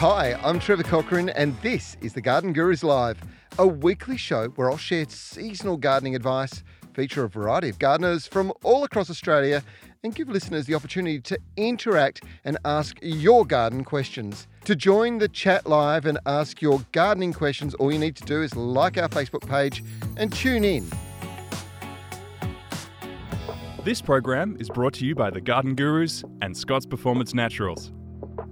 Hi, I'm Trevor Cochrane, and this is the Garden Gurus Live, a weekly show where I'll share seasonal gardening advice, feature a variety of gardeners from all across Australia, and give listeners the opportunity to interact and ask your garden questions. To join the chat live and ask your gardening questions, all you need to do is like our Facebook page and tune in. This program is brought to you by the Garden Gurus and Scott's Performance Naturals.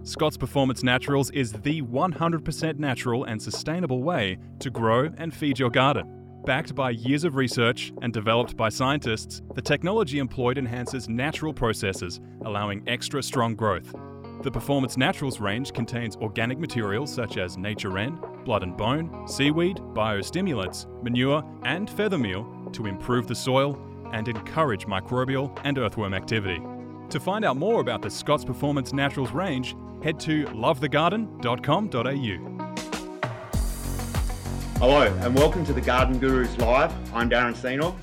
Scott's Performance Naturals is the 100% natural and sustainable way to grow and feed your garden. Backed by years of research and developed by scientists, the technology employed enhances natural processes, allowing extra strong growth. The Performance Naturals range contains organic materials such as nature wren, blood and bone, seaweed, biostimulants, manure, and feather meal to improve the soil and encourage microbial and earthworm activity. To find out more about the Scott's Performance Naturals range, head to lovethegarden.com.au. Hello, and welcome to the Garden Gurus Live. I'm Darren Seinor.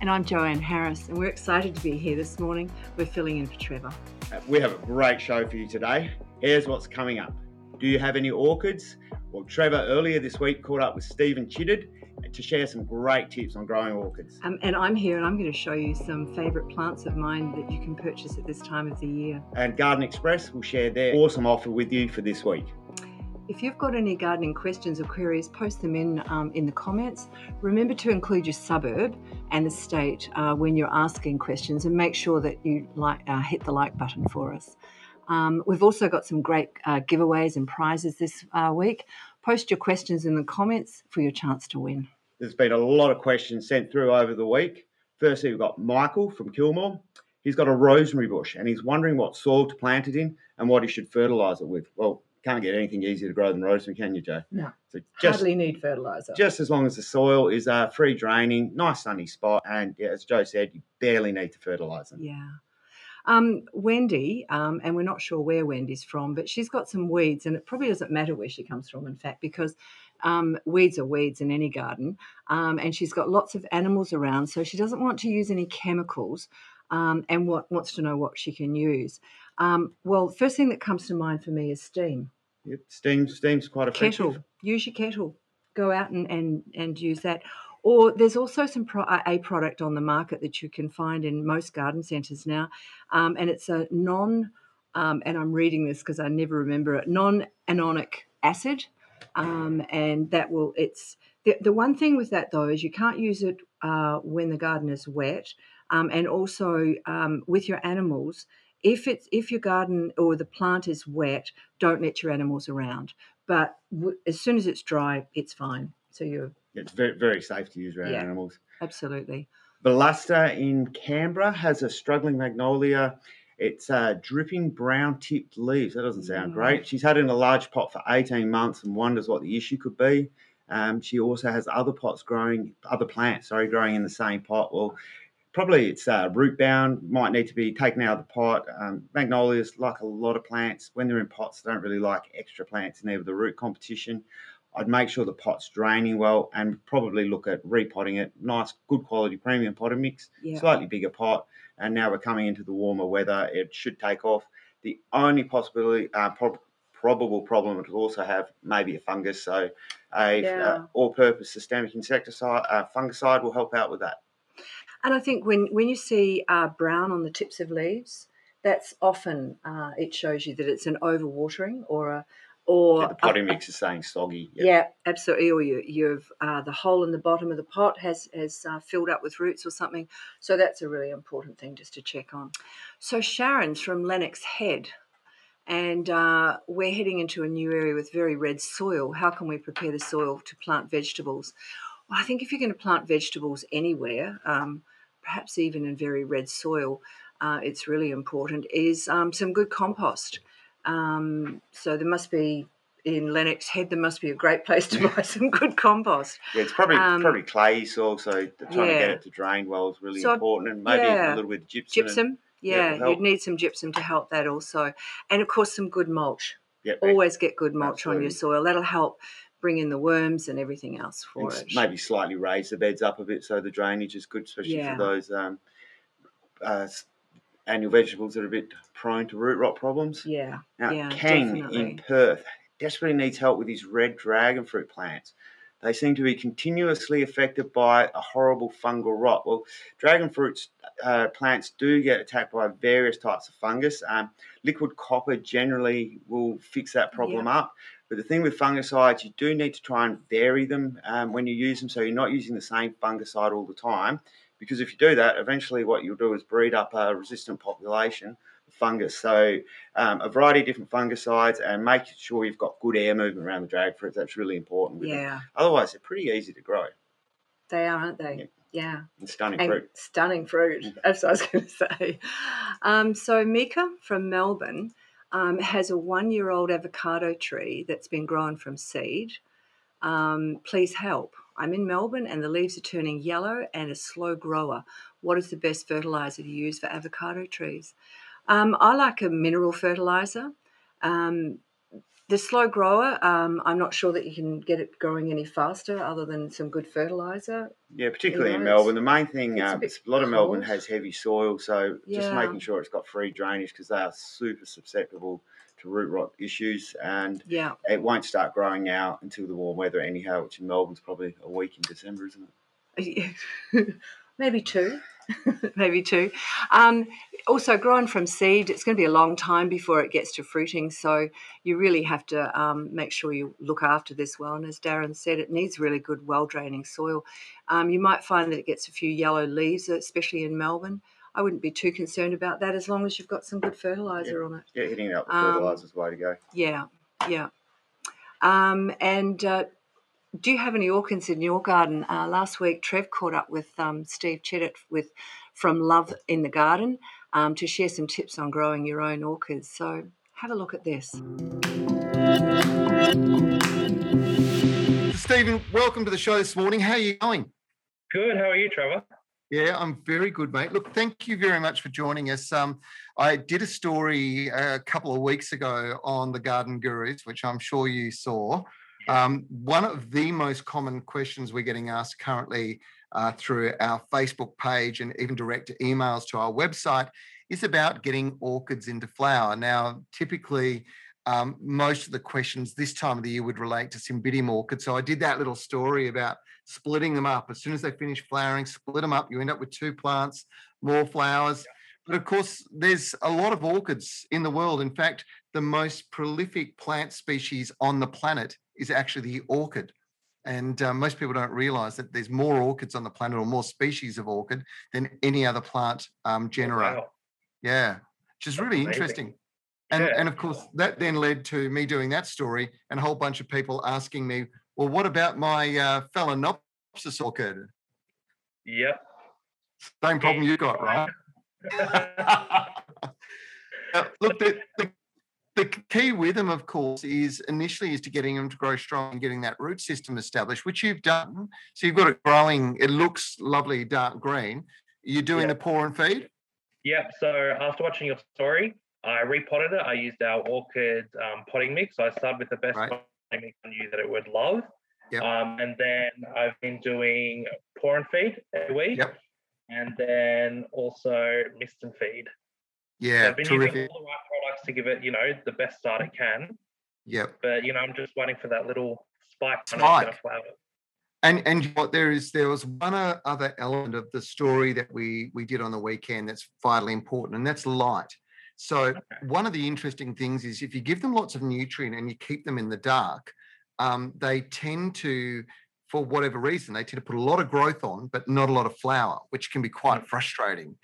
And I'm Joanne Harris, and we're excited to be here this morning. We're filling in for Trevor. Uh, We have a great show for you today. Here's what's coming up. Do you have any orchids? Well, Trevor earlier this week caught up with Steven Chedid to share some great tips on growing orchids. Um, and I'm here, and I'm going to show you some favourite plants of mine that you can purchase at this time of the year. And Garden Express will share their awesome offer with you for this week. If you've got any gardening questions or queries, post them in um, in the comments. Remember to include your suburb and the state uh, when you're asking questions, and make sure that you like uh, hit the like button for us. Um, we've also got some great uh, giveaways and prizes this uh, week. Post your questions in the comments for your chance to win. There's been a lot of questions sent through over the week. Firstly, we've got Michael from Kilmore. He's got a rosemary bush and he's wondering what soil to plant it in and what he should fertilise it with. Well, can't get anything easier to grow than rosemary, can you, Joe? No, So just hardly need fertilizer. just as long as the soil is uh, free draining, nice sunny spot, and yeah, as Joe said, you barely need to fertilise them. Yeah. Um, Wendy, um, and we're not sure where Wendy's from, but she's got some weeds, and it probably doesn't matter where she comes from, in fact, because um, weeds are weeds in any garden. Um, and she's got lots of animals around, so she doesn't want to use any chemicals um, and what, wants to know what she can use. Um, well, first thing that comes to mind for me is steam. Yep, steam, steam's quite effective. Kettle. Use your kettle. Go out and, and, and use that. Or there's also some pro- a product on the market that you can find in most garden centres now, um, and it's a non. Um, and I'm reading this because I never remember it. Nonanoic acid, um, and that will. It's the, the one thing with that though is you can't use it uh, when the garden is wet, um, and also um, with your animals. If it's if your garden or the plant is wet, don't let your animals around. But w- as soon as it's dry, it's fine. So you're It's very, very safe to use around Yeah. animals. absolutely Velusta in Canberra has a struggling magnolia. It's uh, dripping brown tipped leaves. That doesn't sound Mm. great. She's had it in a large pot for 18 months and wonders what the issue could be. Um, she also has other pots growing, other plants, sorry, growing in the same pot. Well, probably it's uh, root bound, might need to be taken out of the pot. Um, magnolias, like a lot of plants, when they're in pots, they don't really like extra plants in with the root competition. I'd make sure the pot's draining well and probably look at repotting it. Nice, good quality premium potting mix, yeah slightly bigger pot. And now we're coming into the warmer weather, it should take off. The only possibility, uh, prob- probable problem it will also have maybe a fungus. So a Yeah. uh, all-purpose systemic insecticide, uh, fungicide will help out with that. And I think when when you see uh, brown on the tips of leaves, that's often uh, it shows you that it's an overwatering or a or Yeah, the potting mix is saying soggy. Yeah, absolutely. Or you, you've uh, the hole in the bottom of the pot has has uh, filled up with roots or something. So that's a really important thing just to check on. So Sharon's from Lennox Head, and uh, we're heading into a new area with very red soil. How can we prepare the soil to plant vegetables? Well, I think if you're going to plant vegetables anywhere, um, perhaps even in very red soil, uh, it's really important is um, some good compost. Um, so there must be in Lennox Head, there must be a great place to buy some good compost. Yeah, it's probably Um, probably clay soil, so trying to get it to drain well is really So, important, and maybe yeah. a little bit of gypsum. and- Gypsum, yeah, yeah, you'd need some gypsum to help that also, and of course some good mulch. Yep, Always get good mulch on your soil. That'll help bring in the worms and everything else for s- it. maybe slightly raise the beds up a bit so the drainage is good, especially Yeah. for those um, uh, annual vegetables that are a bit prone to root rot problems. Yeah, Now, yeah, Kang in. Perth desperately needs help with his red dragon fruit plants. They seem to be continuously affected by a horrible fungal rot. Well, dragon fruits uh, plants do get attacked by various types of fungus. Um, liquid copper generally will fix that problem yeah. up. But the thing with fungicides, you do need to try and vary them um, when you use them, so you're not using the same fungicide all the time. Because if you do that, eventually what you'll do is breed up a resistant population of fungus. So um, a variety of different fungicides and make sure you've got good air movement around the drag fruits. That's really important. yeah. Them. Otherwise, they're pretty easy to grow. They are, aren't they? Yeah. yeah. And stunning and fruit. Stunning fruit. That's what I was going to say. Um, so Mika from Melbourne um, has a one-year-old avocado tree that's been grown from seed. Um, please help. I'm in Melbourne and the leaves are turning yellow and a slow grower. What is the best fertilizer to use for avocado trees? Um, I like a mineral fertilizer. Um, the slow grower, um, I'm not sure that you can get it growing any faster other than some good fertilizer. Yeah, particularly you know, in Melbourne. The main thing, um, a, a, lot of Melbourne has heavy soil, so yeah. just making sure it's got free drainage because they are super susceptible to root rot issues, and yeah. it won't start growing out until the warm weather anyhow. Which in Melbourne's probably a week in December, isn't it? Maybe two. maybe two. Um, also, grown from seed, it's going to be a long time before it gets to fruiting. So you really have to um, make sure you look after this well. And as Darren said, it needs really good, well draining soil. Um, you might find that it gets a few yellow leaves, especially in Melbourne. I wouldn't be too concerned about that as long as you've got some good fertilizer yeah. on it. Yeah, hitting it up with fertilizer is the way to go. Yeah, yeah. Um, and uh, do you have any orchids in your garden? Uh, last week, Trev caught up with um, Steve Chedid with from Love in the Garden um, to share some tips on growing your own orchids. So have a look at this. Steven, welcome to the show this morning. How are you going? Good. How are you, Trevor? Yeah, I'm very good, mate. Look, thank you very much for joining us. Um, I did a story a couple of weeks ago on the Garden Gurus, which I'm sure you saw. Um, one of the most common questions we're getting asked currently uh, through our Facebook page and even direct emails to our website is about getting orchids into flower. Now, typically, um, most of the questions this time of the year would relate to cymbidium orchids. So I did that little story about splitting them up. As soon as they finish flowering, split them up. You end up with two plants, more flowers. But of course, there's a lot of orchids in the world. In fact, the most prolific plant species on the planet is actually the orchid. And uh, most people don't realize that there's more orchids on the planet or more species of orchid than any other plant um. Oh, wow. Yeah, which is really interesting. And, yeah. and of course, that then led to me doing that story and a whole bunch of people asking me, well, what about my uh, Phalaenopsis orchid? Yep. Same problem you got, right? uh, look, the, the, the key with them, of course, is initially is to getting them to grow strong and getting that root system established, which you've done. So you've got it growing. It looks lovely, dark green. You're doing yep. the pour and feed. Yep. So after watching your story, I repotted it. I used our orchid um, potting mix. I started with the best right. Mix I knew that it would love. Yep. Um, and then I've been doing pour and feed every week. Yep. And then also mist and feed. Yeah, so I've been terrific. using all the right products to give it, you know, the best start it can. Yep. But you know, I'm just waiting for that little spike. Spike. And and what there is, there was one other element of the story that we we did on the weekend that's vitally important, and that's light. So okay. one of the interesting things is if you give them lots of nutrient and you keep them in the dark, um, they tend to, for whatever reason, they tend to put a lot of growth on, but not a lot of flower, which can be quite mm. frustrating.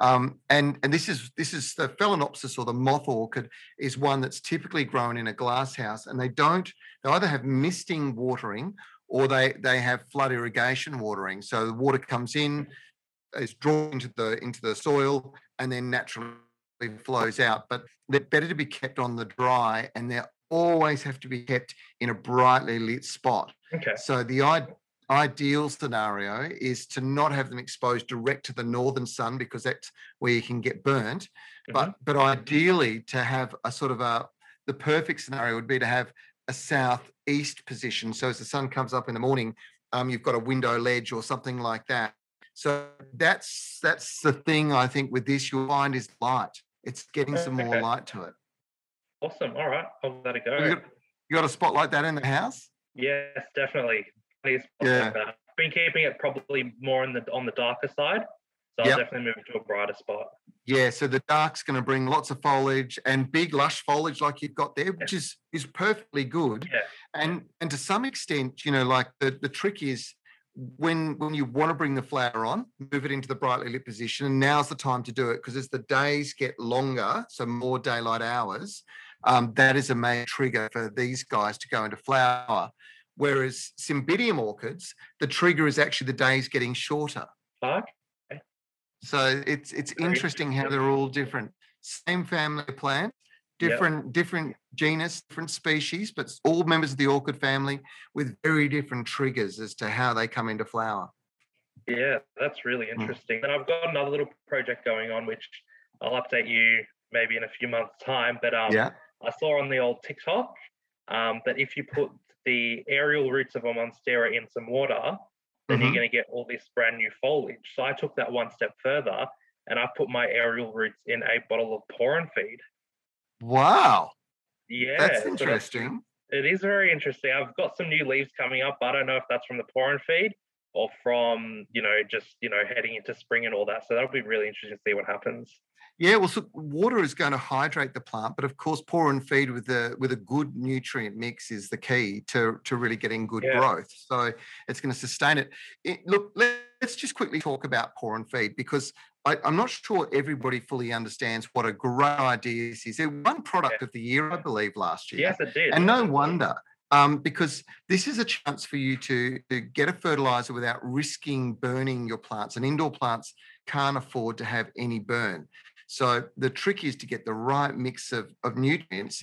Um, and and this is this is the phalaenopsis or the moth orchid is one that's typically grown in a glass house, and they don't they either have misting watering or they they have flood irrigation watering. So the water comes in, is drawn into the into the soil, and then naturally flows out. But they're better to be kept on the dry, and they always have to be kept in a brightly lit spot. Okay. So the ideal scenario is to not have them exposed direct to the northern sun because that's where you can get burnt. Mm-hmm. But but ideally to have a sort of a the perfect scenario would be to have a southeast position. So as the sun comes up in the morning, um, you've got a window ledge or something like that. So that's that's the thing I think with this you'll find is light. It's getting some more light to it. Awesome. All right, I'll let it go. You got a spot like that in the house? Yes, definitely. Yeah. Like Been keeping it probably more on the on the darker side. So yep. I'll definitely move to a brighter spot. Yeah, so the dark's going to bring lots of foliage and big lush foliage like you've got there, which yeah. is is perfectly good. Yeah. And and to some extent, you know, like the the trick is when when you want to bring the flower on, move it into the brightly lit position, and now's the time to do it because as the days get longer, so more daylight hours, um, that is a main trigger for these guys to go into flower. Whereas cymbidium orchids, the trigger is actually the days getting shorter. Okay. So it's it's interesting how they're all different. Same family plant, different yep. different genus, different species, but all members of the orchid family with very different triggers as to how they come into flower. Yeah, that's really mm. interesting. Mm. And I've got another little project going on, which I'll update you maybe in a few months' time. But um, yeah. I saw on the old TikTok um, that if you put the aerial roots of a monstera in some water, then mm-hmm. you're going to get all this brand new foliage. So I took that one step further and I put my aerial roots in a bottle of Pour Feed. Wow. Yeah. That's interesting. It is very interesting. I've got some new leaves coming up, but I don't know if that's from the Pour Feed or from, you know, just, you know, heading into spring and all that. So that'll be really interesting to see what happens. Yeah, well, so water is going to hydrate the plant, but of course, pour and feed with a with a good nutrient mix is the key to to really getting good yeah. growth. So it's going to sustain it. it. Look, let's just quickly talk about pour and feed because I, am not sure everybody fully understands what a great idea this is. It won product yeah. of the year, I believe, last year. Yes, it did. And no wonder. Um, because this is a chance for you to, to get a fertilizer without risking burning your plants. And indoor plants can't afford to have any burn. So the trick is to get the right mix of, of nutrients.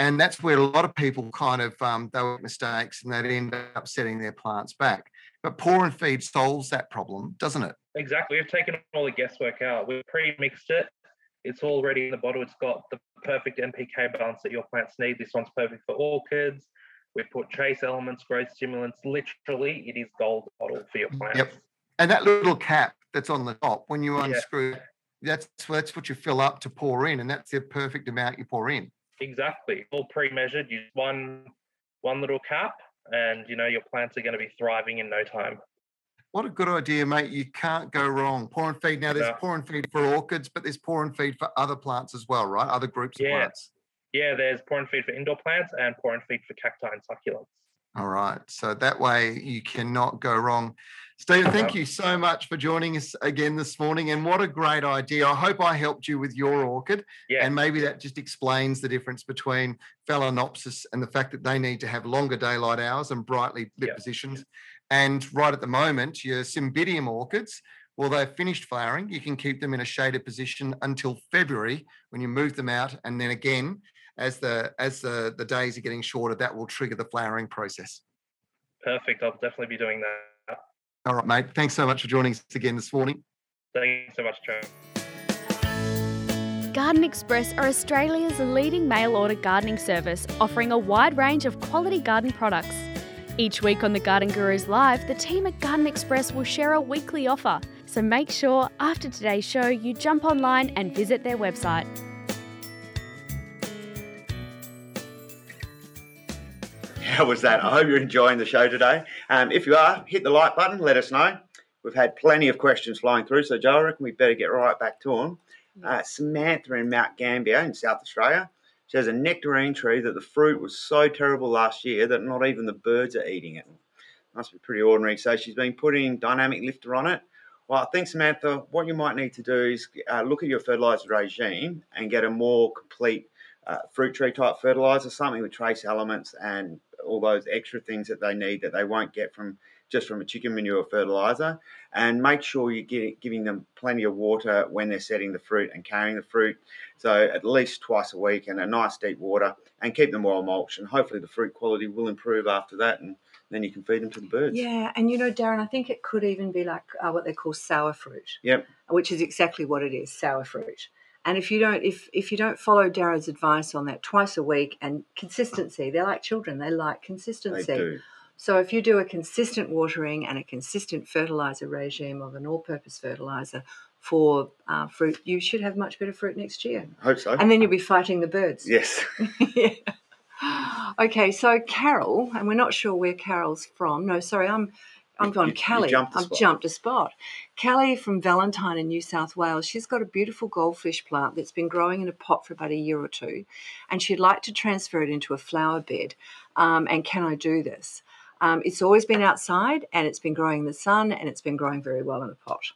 And that's where a lot of people kind of um, they make mistakes and they end up setting their plants back. But pour and feed solves that problem, doesn't it? Exactly. We've taken all the guesswork out. We've pre-mixed it. It's already in the bottle. It's got the perfect NPK balance that your plants need. This one's perfect for orchids. We've put trace elements, growth stimulants. Literally, it is gold bottle for your plants. Yep. And that little cap that's on the top, when you unscrew yeah that's that's what you fill up to pour in, and that's the perfect amount you pour in. Exactly, all pre-measured. Use one one little cap, and you know your plants are going to be thriving in no time. What a good idea, mate! You can't go wrong. Pour and feed. Now there's yeah. pour and feed for orchids, but there's pour and feed for other plants as well, right? Other groups yeah. of plants. Yeah, there's pour and feed for indoor plants and pour and feed for cacti and succulents. All right. So that way you cannot go wrong. Steven, thank you so much for joining us again this morning. And what a great idea. I hope I helped you with your orchid. Yeah. And maybe that just explains the difference between Phalaenopsis and the fact that they need to have longer daylight hours and brightly lit yeah. positions. And right at the moment, your Cymbidium orchids, well, they've finished flowering. You can keep them in a shaded position until February when you move them out. And then again, as the as the, the days are getting shorter, that will trigger the flowering process. Perfect. I'll definitely be doing that. All right, mate. Thanks so much for joining us again this morning. Thanks so much, Trevor. Garden Express are Australia's leading mail order gardening service, offering a wide range of quality garden products. Each week on the Garden Gurus Live, the team at Garden Express will share a weekly offer. So make sure after today's show you jump online and visit their website. How was that? I hope you're enjoying the show today. Um, if you are, hit the like button, let us know. We've had plenty of questions flying through, so Joe, I reckon we better get right back to them. Uh, Samantha in Mount Gambier in South Australia. She has a nectarine tree that the fruit was so terrible last year that not even the birds are eating it. Must be pretty ordinary. So she's been putting dynamic lifter on it. Well, I think Samantha, what you might need to do is uh, look at your fertilizer regime and get a more complete uh, fruit tree type fertilizer, something with trace elements and all those extra things that they need that they won't get from just from a chicken manure fertilizer. And make sure you're get, giving them plenty of water when they're setting the fruit and carrying the fruit. So at least twice a week and a nice deep water and keep them well mulched. And hopefully the fruit quality will improve after that. And then you can feed them to the birds. Yeah, and you know, Darren, I think it could even be like uh, what they call sour fruit. Yep. Which is exactly what it is, sour fruit. And if you don't if if you don't follow Darrow's advice on that twice a week and consistency, they're like children, they like consistency. They do. So if you do a consistent watering and a consistent fertilizer regime of an all-purpose fertilizer for uh, fruit, you should have much better fruit next year. I hope so. And then you'll be fighting the birds. Yes. yeah. Okay, so Carol, and we're not sure where Carol's from. No, sorry, I'm I'm gone. You- you Kelly. jumped a I've jumped a spot. Kelly from Valentine in New South Wales. She's got a beautiful goldfish plant that's been growing in a pot for about a year or two, and she'd like to transfer it into a flower bed. Um, and can I do this? Um, it's always been outside, and it's been growing in the sun, and it's been growing very well in a pot.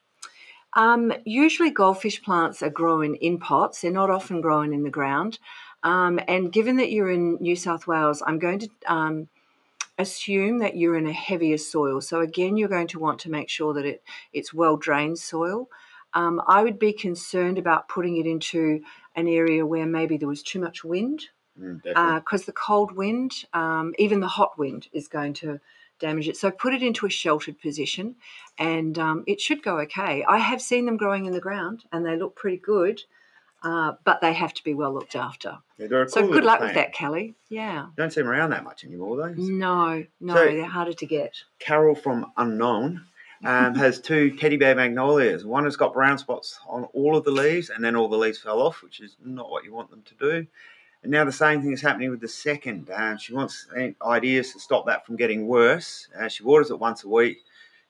Um, usually, goldfish plants are grown in pots. They're not often grown in the ground. Um, and given that you're in New South Wales, I'm going to um, assume that you're in a heavier soil. So again, you're going to want to make sure that it it's well drained soil. Um, I would be concerned about putting it into an area where maybe there was too much wind, Mm, definitely. because the cold wind, um, even the hot wind, is going to damage it. So put it into a sheltered position, and um, it should go okay. I have seen them growing in the ground, and they look pretty good, uh, but they have to be well looked after. Yeah, So cool good luck with that, Kelly. Yeah. Don't see them around that much anymore, though. No, no, So- they're harder to get. Carol from Unknown um, has two teddy bear magnolias. One has got brown spots on all of the leaves, and then all the leaves fell off, which is not what you want them to do. And now the same thing is happening with the second. Um, she wants uh, ideas to stop that from getting worse. Uh, she waters it once a week,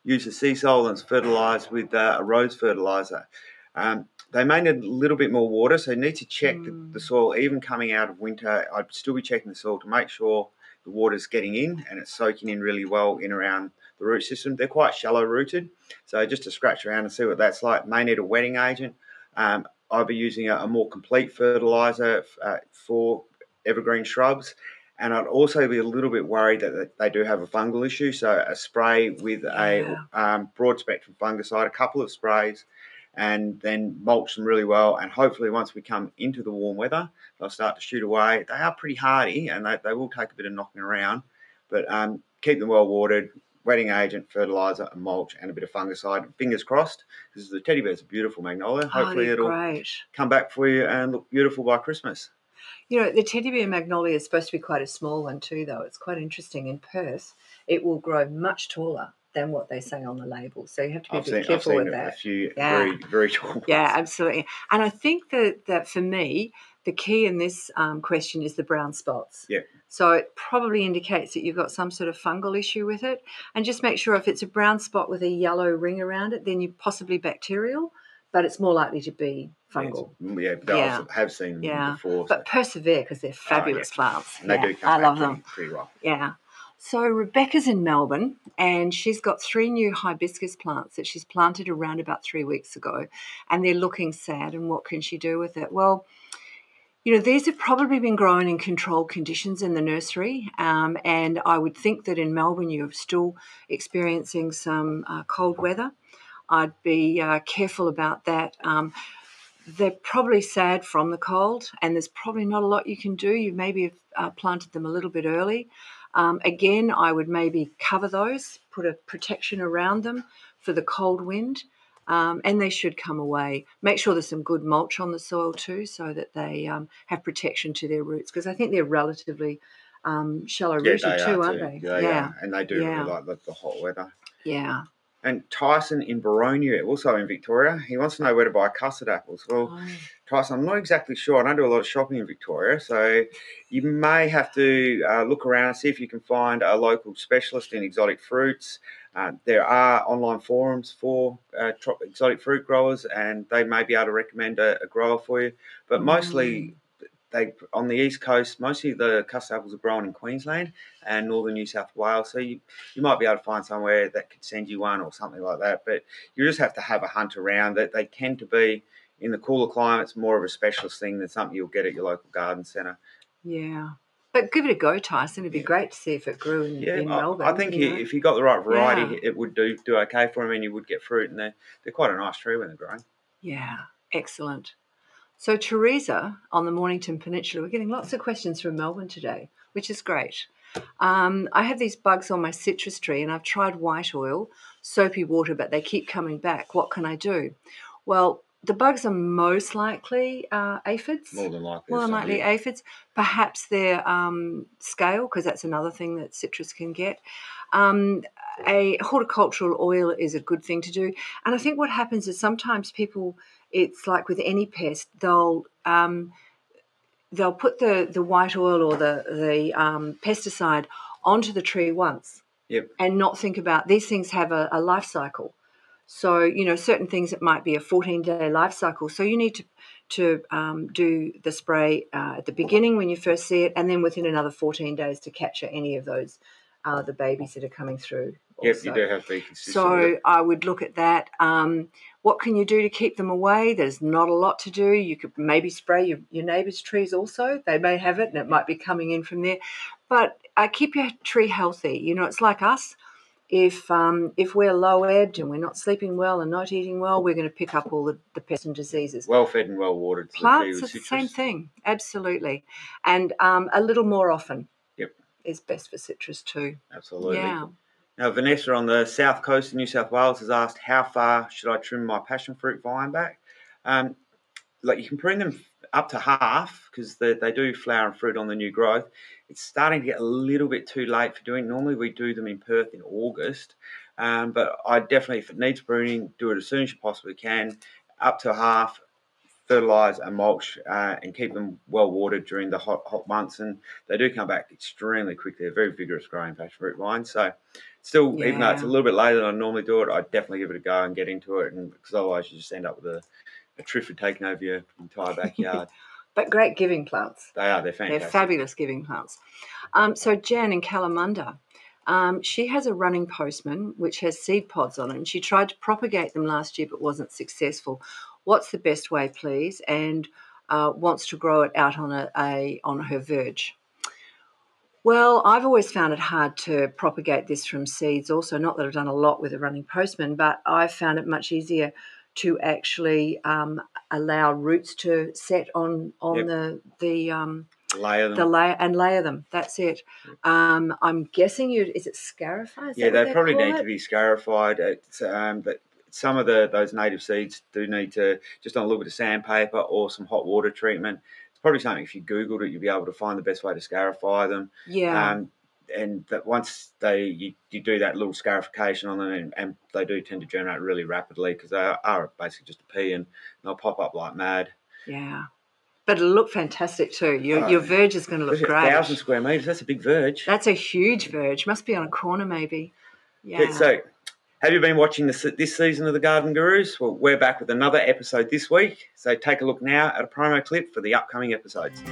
uses Seasol and it's fertilised with uh, a rose fertiliser. Um, they may need a little bit more water, so you need to check the, the soil, even coming out of winter. I'd still be checking the soil to make sure the water's getting in and it's soaking in really well in around the root system. They're quite shallow rooted, so just to scratch around and see what that's like. May need a wetting agent. Um, I'll be using a, a more complete fertilizer uh, for evergreen shrubs. And I'd also be a little bit worried that that they do have a fungal issue. So a spray with a um, broad spectrum fungicide, a couple of sprays, and then mulch them really well. And hopefully, once we come into the warm weather, they'll start to shoot away. They are pretty hardy, and they, they will take a bit of knocking around, but um, keep them well watered. Wetting agent, fertilizer, and mulch, and a bit of fungicide. Fingers crossed, This is the teddy bear's a beautiful magnolia. oh, Hopefully, they're it'll great. come back for you and look beautiful by Christmas. You know, the teddy bear magnolia is supposed to be quite a small one too, though. It's quite interesting. In Perth, it will grow much taller than what they say on the label. So you have to be a I've bit seen, careful with a, a that. few Yeah. very, very tall ones. Yeah, absolutely. And I think that, that for me, the key in this um, question is the brown spots. Yeah. So it probably indicates that you've got some sort of fungal issue with it. And just make sure if it's a brown spot with a yellow ring around it, then you're possibly bacterial, but it's more likely to be fungal. Yeah, but I have seen them Yeah. before. so- But persevere because they're fabulous plants. and they Yeah, do come I love them. pretty well. Yeah. So Rebecca's in Melbourne and she's got three new hibiscus plants that she's planted around about three weeks ago and they're looking sad. And what can she do with it? Well, you know, these have probably been grown in controlled conditions in the nursery. Um, and I would think that in Melbourne you're still experiencing some uh, cold weather. I'd be uh, careful about that. Um, they're probably sad from the cold, and there's probably not a lot you can do. You maybe have uh, planted them a little bit early. Um, again, I would maybe cover those, put a protection around them for the cold wind, um, and they should come away. Make sure there's some good mulch on the soil too, so that they um, have protection to their roots, because I think they're relatively um, shallow Yeah, rooted too, are aren't too. they? Yeah, yeah. And they do Yeah. really like the, the hot weather. yeah. And Tyson in Boronia, also in Victoria, he wants to know where to buy custard apples. Well, Oh, Tyson, I'm not exactly sure. I don't do a lot of shopping in Victoria, so you may have to uh, look around, and see if you can find a local specialist in exotic fruits. Uh, there are online forums for uh, exotic fruit growers, and they may be able to recommend a, a grower for you. But mostly, they on the east coast, mostly the custard apples are grown in Queensland and northern New South Wales. So you, you might be able to find somewhere that could send you one or something like that. But you just have to have a hunt around. That they tend to be in the cooler climates more of a specialist thing than something you'll get at your local garden centre. yeah. But give it a go, Tyson. It'd be great to see if it grew in, Yeah, in I, Melbourne. I think you know. if you got the right variety, Yeah. it would do do okay for them, and you would get fruit. And they're they're quite a nice tree when they're growing. Yeah, excellent. So, Teresa on the Mornington Peninsula, we're getting lots of questions from Melbourne today, which is great. Um, I have these bugs on my citrus tree, and I've tried white oil, soapy water, but they keep coming back. What can I do? Well, the bugs are most likely uh, aphids. More than likely, More than likely yeah. aphids. Perhaps they're um, scale, because that's another thing that citrus can get. Um, a horticultural oil is a good thing to do. And I think what happens is sometimes people, it's like with any pest, they'll um, they'll put the the white oil or the the um, pesticide onto the tree once, Yep. and not think about these things have a, a life cycle. So you know certain things it might be a 14 day life cycle. So you need to to um, do the spray uh, at the beginning when you first see it, and then within another 14 days to capture any of those uh, the babies that are coming through. Yep, you do have to be consistent. So. I would look at that. Um, what can you do to keep them away? There's not a lot to do. You could maybe spray your, your neighbour's trees also. They may have it and it might be coming in from there. But uh, keep your tree healthy. You know, it's like us. If um, if we're low ed and we're not sleeping well and not eating well, we're going to pick up all the, the pests and diseases. well fed and well watered. Plants are the same thing, absolutely, and um, a little more often. Yep. is best for citrus too. Absolutely. Yeah. Now, Vanessa on the south coast of New South Wales has asked, how far should I trim my passion fruit vine back? Um, like you can prune them up to half because they, they do flower and fruit on the new growth. It's starting to get a little bit too late for doing. Normally we do them in Perth in August, um, but I definitely, if it needs pruning, do it as soon as you possibly can, up to half. Fertilise and mulch uh, and keep them well watered during the hot hot months, and they do come back extremely quickly. They're very vigorous growing passion fruit vines. So, still, even though it's a little bit later than I normally do it, I definitely give it a go and get into it, and because otherwise you just end up with a, a triffid taking over your entire backyard. But great giving plants. they are. They're fantastic. They're fabulous giving plants. Um, so Jan in Kalamunda, um, she has a running postman which has seed pods on it, and she tried to propagate them last year but wasn't successful. What's the best way, please? And uh, wants to grow it out on a, a on her verge. Well, I've always found it hard to propagate this from seeds. Also, not that I've done a lot with a running postman, but I've found it much easier to actually um, allow roots to set on on Yep. the the um, Layer them. the layer and layer them. That's it. Um, I'm guessing you. Is it scarified? Is yeah, they probably need it? to be scarified. It's, um, but some of the those native seeds do need to just on a little bit of sandpaper or some hot water treatment. It's probably something if you googled it, you'd be able to find the best way to scarify them. Yeah. Um, and that once they you, you do that little scarification on them, and, and they do tend to germinate really rapidly because they are, basically just a pea and they'll pop up like mad. yeah. But it'll look fantastic too. Your, Oh, your verge is going to look Look at great. thousand square meters. That's a big verge. That's a huge verge. Must be on a corner, maybe. Yeah. Okay, So, have you been watching this this season of the Garden Gurus? Well, we're back with another episode this week. So take a look now at a promo clip for the upcoming episodes.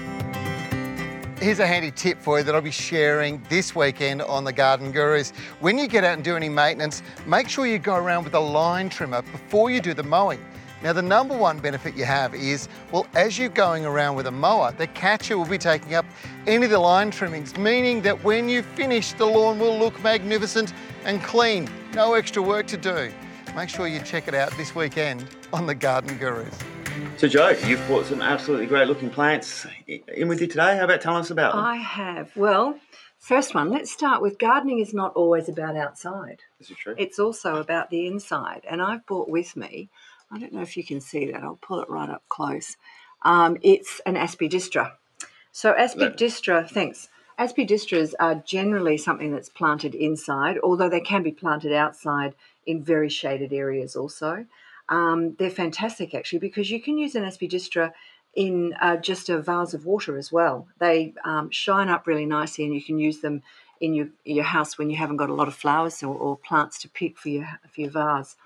Here's a handy tip for you that I'll be sharing this weekend on the Garden Gurus. When you get out and do any maintenance, make sure you go around with a line trimmer before you do the mowing. Now, the number one benefit you have is, well, as you're going around with a mower, the catcher will be taking up any of the line trimmings, meaning that when you finish, the lawn will look magnificent and clean. No extra work to do. Make sure you check it out this weekend on the Garden Gurus. So, Joe, you've brought some absolutely great looking plants in with you today. How about telling us about them? I have. Well, first one. Let's start with gardening. Is not always about outside. This is true. It's also about the inside. And I've brought with me, I don't know if you can see that, I'll pull it right up close. Um, it's an aspidistra. So, aspidistra, thanks. Aspidistras are generally something that's planted inside, although they can be planted outside in very shaded areas also. Um, they're fantastic actually because you can use an aspidistra in uh, just a vase of water as well. They um, shine up really nicely and you can use them in your, your house when you haven't got a lot of flowers or, or plants to pick for your, for your vase.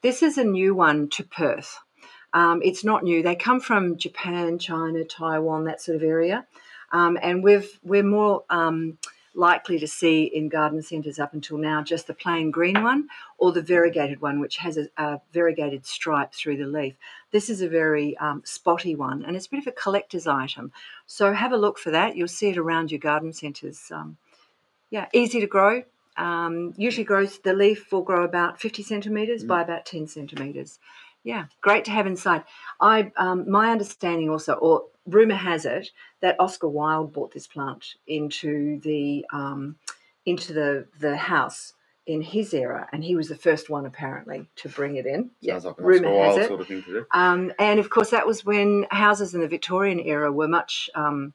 This is a new one to Perth. Um, it's not new. They come from Japan, China, Taiwan, that sort of area. Um, and we've, we're more um, likely to see in garden centres up until now just the plain green one or the variegated one, which has a, a variegated stripe through the leaf. This is a very um, spotty one and it's a bit of a collector's item. So have a look for that. You'll see it around your garden centres. Um, yeah, easy to grow. Um, usually grows, the leaf will grow about 50 centimetres by about 10 centimetres. Yeah, great to have inside. I, um, my understanding also, or rumor has it, that Oscar Wilde brought this plant into the um, into the the house in his era, and he was the first one apparently to bring it in. Sounds like rumor Oscar has Wilde it. sort of thing to do. Um, and of course, that was when houses in the Victorian era were much um,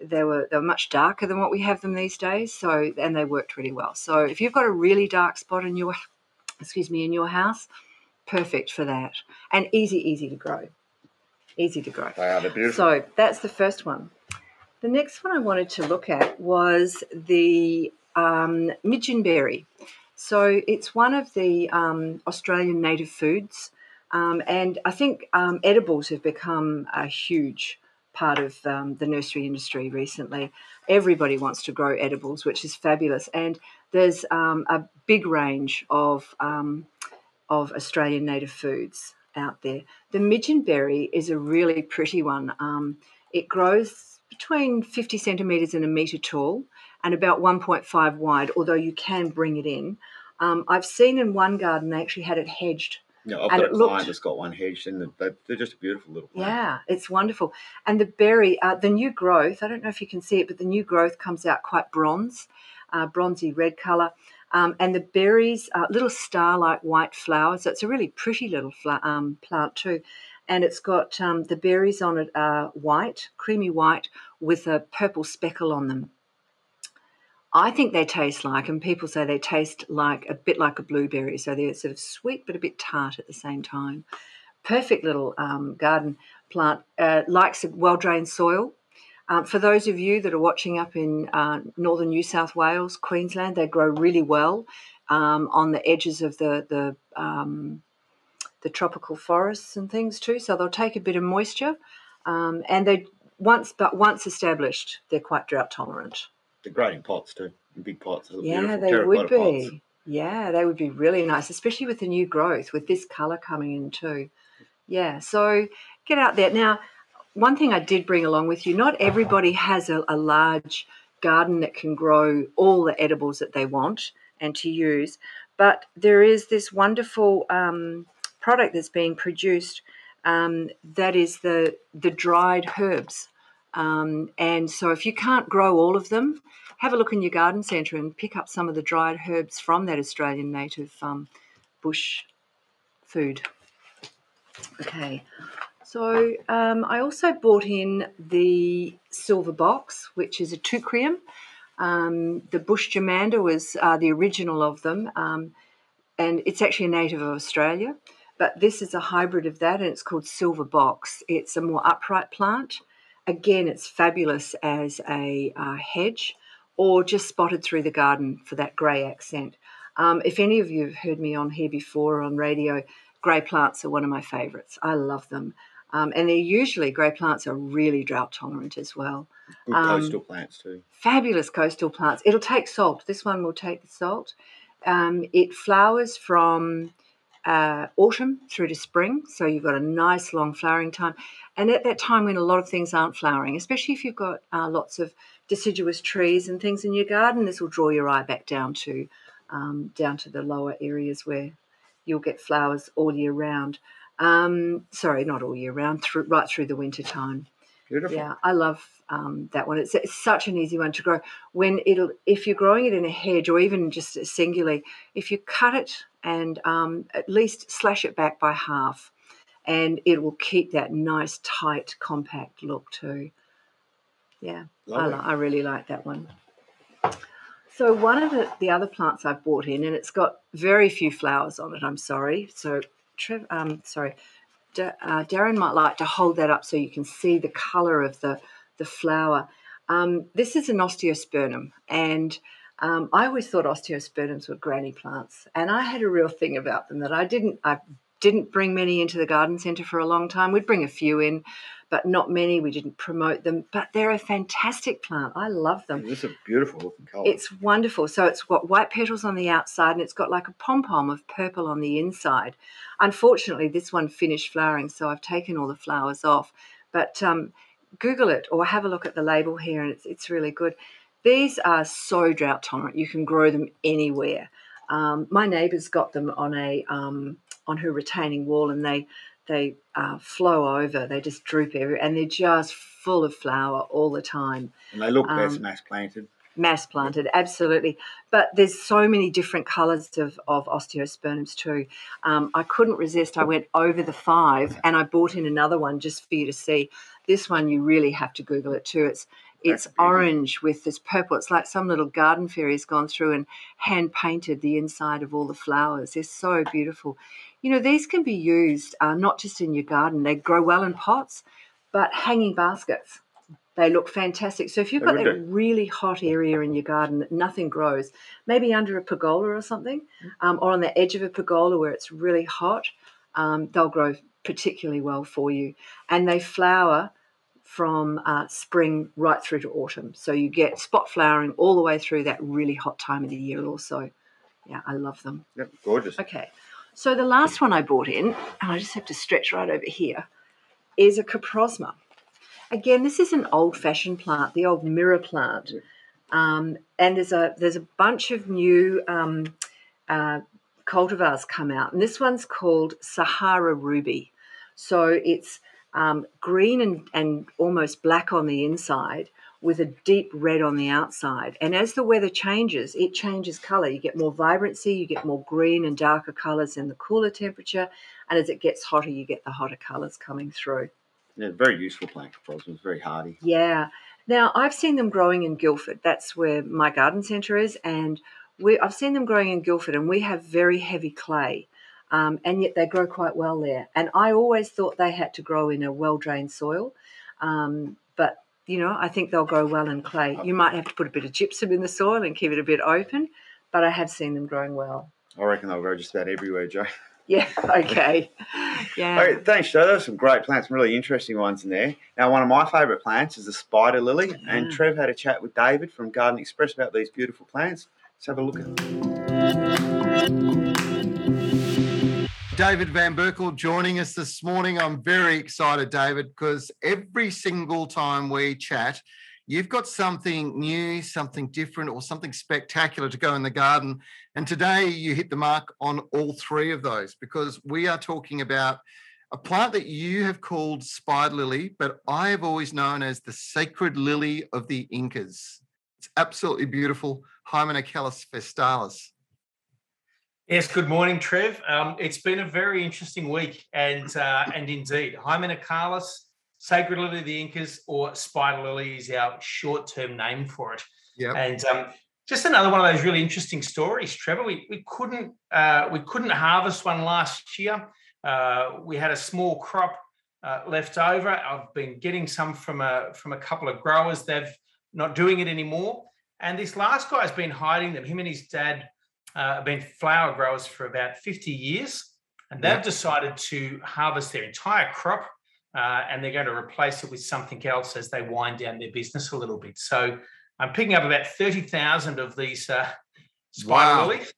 they were they were much darker than what we have them these days. So and they worked really well. So if you've got a really dark spot in your excuse me in your house, perfect for that and easy easy to grow. Easy to grow. They are, they're beautiful. So that's the first one. The next one I wanted to look at was the um, midgeonberry. So it's one of the um, Australian native foods, um, and I think um, edibles have become a huge part of um, the nursery industry recently. Everybody wants to grow edibles, which is fabulous, and there's um, a big range of of Australian native foods out there. The midgeonberry is a really pretty one. it grows between 50 centimetres and a metre tall and about 1.5 wide, although you can bring it in. Um, I've seen in one garden they actually had it hedged. Yeah, I've got a client looked, that's got one hedged, and they're, they're just a beautiful little plant. Yeah, it's wonderful. And the berry, uh, the new growth, I don't know if you can see it, but the new growth comes out quite bronze, uh, bronzy red colour. Um, and the berries, uh, little star-like white flowers. So it's a really pretty little um, plant too and it's got um, the berries on it are white, creamy white, with a purple speckle on them. I think they taste like, and people say they taste like a bit like a blueberry, so they're sort of sweet but a bit tart at the same time. Perfect little um, garden plant, uh, likes a well drained soil. Um, for those of you that are watching up in uh, northern New South Wales, Queensland, they grow really well um, on the edges of the the um, the tropical forests and things too. So they'll take a bit of moisture, um, and they once but once established, they're quite drought tolerant. They're great in pots too, in big pots. Yeah, they would be. Pots. Yeah, they would be really nice, especially with the new growth, with this colour coming in too. Yeah, so get out there now. One thing I did bring along with you: not everybody has a, a large garden that can grow all the edibles that they want and to use, but there is this wonderful um, product that's being produced um, that is the the dried herbs. Um, and so, if you can't grow all of them, have a look in your garden centre and pick up some of the dried herbs from that Australian native um, bush food. Okay, so um, I also bought in the silver box, which is a teucrium. Um, the bush germander was uh, the original of them, um, and it's actually a native of Australia. But this is a hybrid of that, and it's called Silver Box. It's a more upright plant. Again, it's fabulous as a uh, hedge or just spotted through the garden for that grey accent. Um, if any of you have heard me on here before on radio, grey plants are one of my favourites. I love them. Um, and they're usually grey plants are really drought tolerant as well. Good um, coastal plants too. Fabulous coastal plants. It'll take salt. This one will take the salt. Um, it flowers from uh, autumn through to spring. So you've got a nice long flowering time. And at that time when a lot of things aren't flowering, especially if you've got uh, lots of deciduous trees and things in your garden, this will draw your eye back down to um, down to the lower areas where you'll get flowers all year round. Um, sorry, not all year round, through, right through the winter time. Beautiful. Yeah, I love um, that one. It's, it's, such an easy one to grow. When it'll, if you're growing it in a hedge or even just singly, if you cut it and um, at least slash it back by half, and it will keep that nice, tight, compact look too. Yeah, I, I, really like that one. So one of the, the other plants I've bought in, and it's got very few flowers on it. I'm sorry. So, Trev, um, sorry, D- uh, Darren might like to hold that up so you can see the colour of the the flower. Um, this is an osteospermum, and um, I always thought osteospermums were granny plants, and I had a real thing about them that I didn't. I didn't bring many into the garden centre for a long time. We'd bring a few in, but not many. We didn't promote them, but they're a fantastic plant. I love them. It's a beautiful looking colour. It's wonderful. So it's got white petals on the outside, and it's got like a pom pom of purple on the inside. Unfortunately, this one finished flowering, so I've taken all the flowers off. But um, Google it or have a look at the label here, and it's, it's really good. These are so drought tolerant. You can grow them anywhere. Um, my neighbour's got them on a um, on her retaining wall, and they they uh, flow over. They just droop everywhere, and they're just full of flower all the time. And they look best um, mass planted. Mass planted, absolutely. But there's so many different colours of, of osteospermums too. Um, I couldn't resist. I went over the five, and I bought in another one just for you to see. This one you really have to Google it too. It's it's orange with this purple. It's like some little garden fairy's gone through and hand painted the inside of all the flowers. They're so beautiful. You know, these can be used uh, not just in your garden, they grow well in pots, but hanging baskets. They look fantastic. So if you've got that really hot area in your garden that nothing grows, maybe under a pergola or something, um, or on the edge of a pergola where it's really hot, um, they'll grow particularly well for you. And they flower from uh, spring right through to autumn. So you get spot flowering all the way through that really hot time of the year also. Yeah, I love them. Yep, gorgeous. Okay. So the last one I bought in, and I just have to stretch right over here, is a coprosma. Again, this is an old-fashioned plant, the old mirror plant. Um, and there's a there's a bunch of new um, uh, cultivars come out, and this one's called Sahara Ruby. So it's um, green and, and almost black on the inside with a deep red on the outside. And as the weather changes, it changes color. You get more vibrancy, you get more green and darker colors in the cooler temperature. And as it gets hotter, you get the hotter colors coming through. Yeah, very useful plant for It's very hardy. Yeah. Now, I've seen them growing in Guildford. That's where my garden centre is. And we, I've seen them growing in Guildford, and we have very heavy clay um, and yet they grow quite well there. And I always thought they had to grow in a well drained soil, um, but you know I think they'll grow well in clay. You might have to put a bit of gypsum in the soil and keep it a bit open, but I have seen them growing well. I reckon they'll grow just about everywhere, Joe. Yeah. Okay. Yeah. Okay, thanks, Joe. There's some great plants, some really interesting ones in there. Now, one of my favourite plants is the spider lily, yeah. and Trev had a chat with David from Garden Express about these beautiful plants. Let's have a look at them. David Van Berkel joining us this morning. I'm very excited, David, because every single time we chat, you've got something new, something different, or something spectacular to go in the garden. And today you hit the mark on all three of those because we are talking about a plant that you have called spider lily, but I have always known as the sacred lily of the Incas. It's absolutely beautiful. Hymenocallis vestalis. Yes, good morning, Trev. Um, it's been a very interesting week, and uh, and indeed, Hymenocallis, Sacred Lily of the Incas, or Spider Lily is our short-term name for it. Yeah. And um, just another one of those really interesting stories, Trevor. We we couldn't uh, we couldn't harvest one last year. Uh, we had a small crop uh, left over. I've been getting some from a from a couple of growers. They've not doing it anymore. And this last guy's been hiding them. Him and his dad uh, been flower growers for about 50 years, and they've decided to harvest their entire crop uh, and they're going to replace it with something else as they wind down their business a little bit. So I'm picking up about 30,000 of these uh, spider wow. lilies.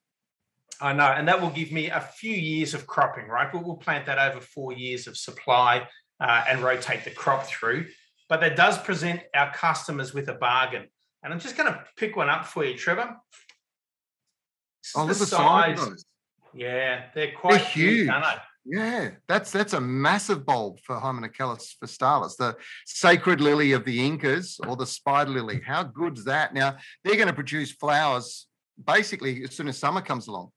I know, and that will give me a few years of cropping, right? We'll, we'll plant that over four years of supply uh, and rotate the crop through. But that does present our customers with a bargain. And I'm just going to pick one up for you, Trevor. Oh, look at the size. Those. Yeah, they're quite they're huge. Yeah, that's that's a massive bulb for Hymenocallis vestalis, the sacred lily of the Incas or the spider lily. How good's that? Now they're going to produce flowers basically as soon as summer comes along.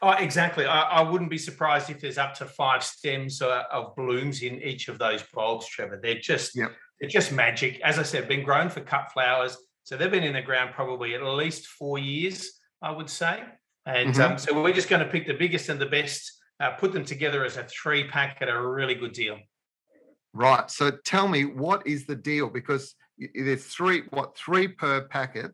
Oh, exactly. I, I wouldn't be surprised if there's up to five stems uh, of blooms in each of those bulbs, Trevor. They're just yep. they're just magic. As I said, been grown for cut flowers, so they've been in the ground probably at least four years. I would say. And mm-hmm. um, so we're just going to pick the biggest and the best, uh, put them together as a three pack at a really good deal. Right. So tell me, what is the deal? Because there's three, what, three per packet.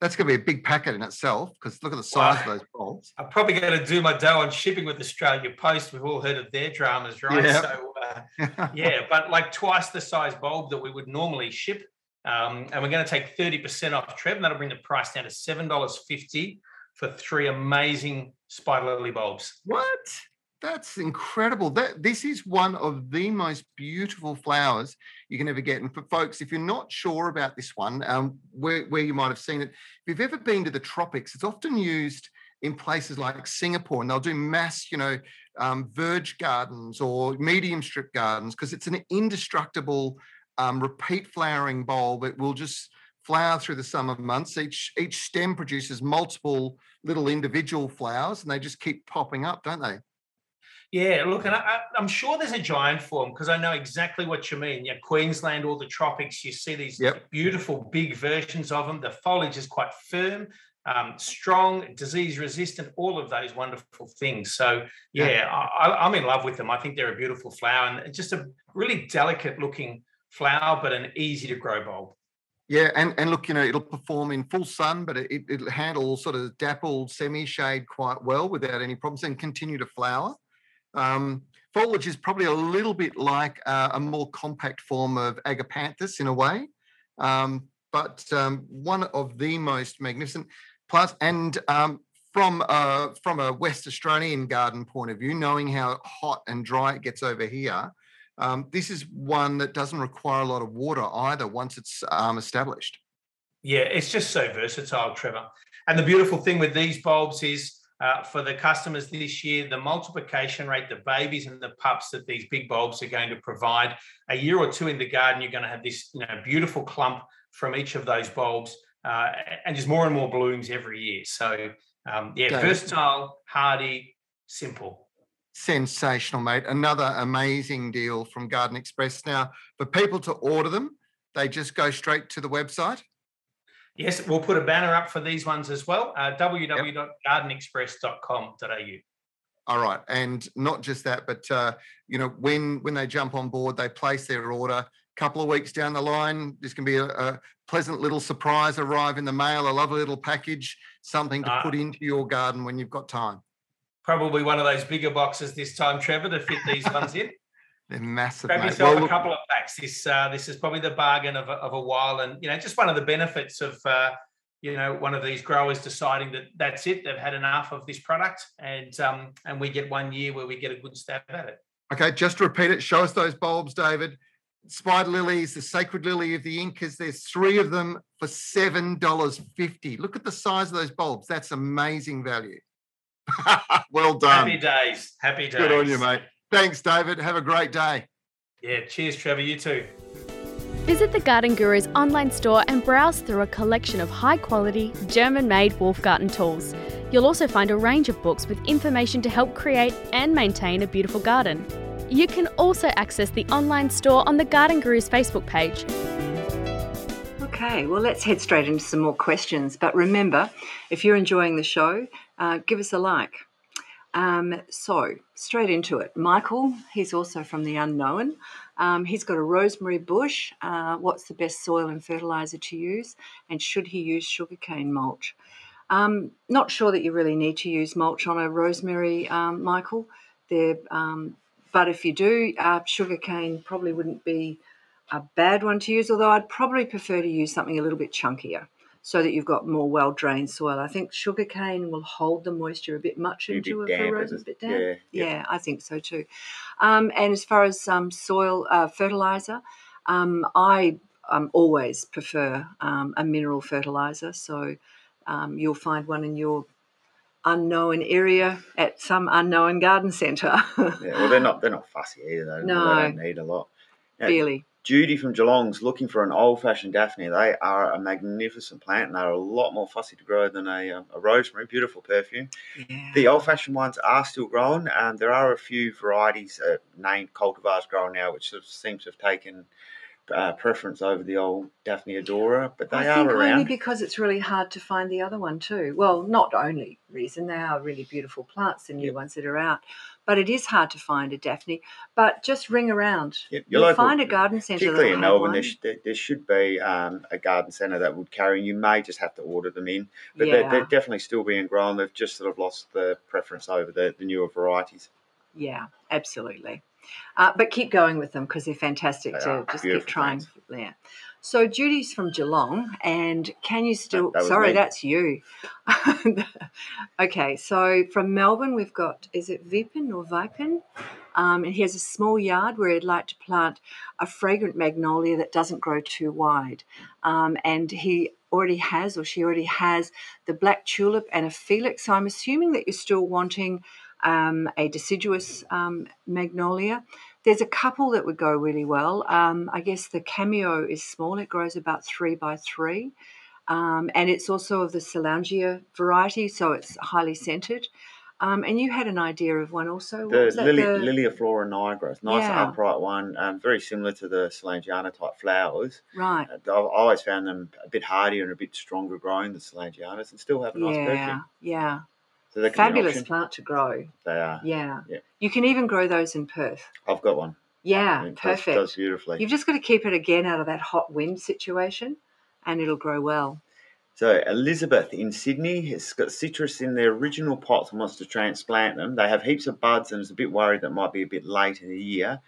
That's going to be a big packet in itself because look at the size well, of those bulbs. I'm probably going to do my dough on shipping with Australia Post. We've all heard of their dramas, right? Yeah. So, uh, yeah, but like twice the size bulb that we would normally ship. Um, and we're going to take 30% off Trev, and that'll bring the price down to $7.50 for three amazing spider lily bulbs. What? That's incredible. That this is one of the most beautiful flowers you can ever get. And for folks, if you're not sure about this one, um, where, where you might have seen it, if you've ever been to the tropics, it's often used in places like Singapore, and they'll do mass, you know, um, verge gardens or medium strip gardens because it's an indestructible um, repeat flowering bulb. It will just flower through the summer months. Each each stem produces multiple little individual flowers, and they just keep popping up, don't they? Yeah, look, and I, am sure there's a giant form because I know exactly what you mean. Yeah, Queensland, all the tropics, you see these yep. beautiful big versions of them. The foliage is quite firm, um, strong, disease resistant, all of those wonderful things. So, yeah, yeah. I, am in love with them. I think they're a beautiful flower and just a really delicate looking flower, but an easy to grow bulb. Yeah, and, and look, you know, it'll perform in full sun, but it, it'll handle sort of dappled semi shade quite well without any problems and continue to flower. Um, foliage is probably a little bit like uh, a more compact form of agapanthus in a way, um, but um, one of the most magnificent plants. And um, from a, from a West Australian garden point of view, knowing how hot and dry it gets over here, um, this is one that doesn't require a lot of water either once it's um, established. Yeah, it's just so versatile, Trevor. And the beautiful thing with these bulbs is uh, for the customers this year, the multiplication rate, the babies and the pups that these big bulbs are going to provide. A year or two in the garden, you're going to have this you know, beautiful clump from each of those bulbs uh, and just more and more blooms every year. So, um, yeah, David. versatile, hardy, simple. Sensational, mate. Another amazing deal from Garden Express. Now, for people to order them, they just go straight to the website. Yes, we'll put a banner up for these ones as well. Uh, www.gardenexpress.com.au. All right, and not just that, but uh, you know, when when they jump on board, they place their order. A couple of weeks down the line, there's going to be a, a pleasant little surprise arrive in the mail, a lovely little package, something to uh, put into your garden when you've got time. Probably one of those bigger boxes this time, Trevor, to fit these ones in. They're massive. Grab mate. yourself well, a couple of packs. This uh, this is probably the bargain of a, of a while, and you know, just one of the benefits of uh, you know one of these growers deciding that that's it. They've had enough of this product, and um, and we get one year where we get a good stab at it. Okay, just to repeat it. Show us those bulbs, David. Spider lilies, the sacred lily of the Incas. There's three of them for seven dollars fifty. Look at the size of those bulbs. That's amazing value. well done. Happy days. Happy days. Good on you, mate. Thanks, David. Have a great day. Yeah, cheers, Trevor. You too. Visit the Garden Guru's online store and browse through a collection of high quality, German made Wolf-Garten tools. You'll also find a range of books with information to help create and maintain a beautiful garden. You can also access the online store on the Garden Guru's Facebook page. Okay, well, let's head straight into some more questions. But remember, if you're enjoying the show, uh, give us a like. Um, so, straight into it. Michael, he's also from the unknown. Um, he's got a rosemary bush. Uh, what's the best soil and fertilizer to use? And should he use sugarcane mulch? Um, not sure that you really need to use mulch on a rosemary, um, Michael. Um, but if you do, uh, sugarcane probably wouldn't be a bad one to use, although I'd probably prefer to use something a little bit chunkier so that you've got more well drained soil. I think sugarcane will hold the moisture a bit much into it for rose, a bit damp. Yeah, yeah. yeah, I think so too. Um, and as far as um, soil uh, fertilizer, um, I um, always prefer um, a mineral fertilizer. So um, you'll find one in your unknown area at some unknown garden centre. yeah, well, they're not they're not fussy either. No, they don't need a lot. Really. Judy from Geelong's looking for an old-fashioned Daphne. They are a magnificent plant, and they're a lot more fussy to grow than a, uh, a rosemary. Beautiful perfume. Yeah. The old-fashioned ones are still growing, and there are a few varieties uh, named cultivars growing now, which sort of seem to have taken uh, preference over the old Daphne odora, but they I are around. Only because it's really hard to find the other one too. Well, not only reason they are really beautiful plants, the new yep. ones that are out, but it is hard to find a Daphne. But just ring around. Yep, You'll local, find a garden centre. Particularly in Melbourne, there, sh- there, should be um, a garden centre that would carry. You may just have to order them in, but yeah. they're, they're, definitely still being grown. They've just sort of lost the preference over the, the newer varieties. Yeah, absolutely. Uh, but keep going with them because they're fantastic they to just keep trying. Yeah. So Judy's from Geelong, and can you still? That, sorry, me. that's you. okay, so from Melbourne, we've got is it Vipin or Vipin? Um, and he has a small yard where he'd like to plant a fragrant magnolia that doesn't grow too wide. Um, and he already has, or she already has, the black tulip and a felix. So I'm assuming that you're still wanting um, a deciduous um, magnolia. There's a couple that would go really well. Um, I guess the cameo is small, it grows about three by three. Um, and it's also of the Soulangia variety, so it's highly scented. Um, and you had an idea of one also. The Lily, the... Liliiflora nigra, nice yeah. upright one, um, very similar to the Soulangeana type flowers. Right. Uh, I've always found them a bit hardier and a bit stronger growing than Soulangeanas, and still have a nice yeah, perfume. Yeah, so Fabulous plant to grow. They are. Yeah. yeah. You can even grow those in Perth. I've got one. Yeah, it perfect. Does, does beautifully. You've just got to keep it again out of that hot wind situation, and it'll grow well. So Elizabeth in Sydney has got citrus in their original pots and wants to transplant them. They have heaps of buds and is a bit worried that might be a bit late in the year.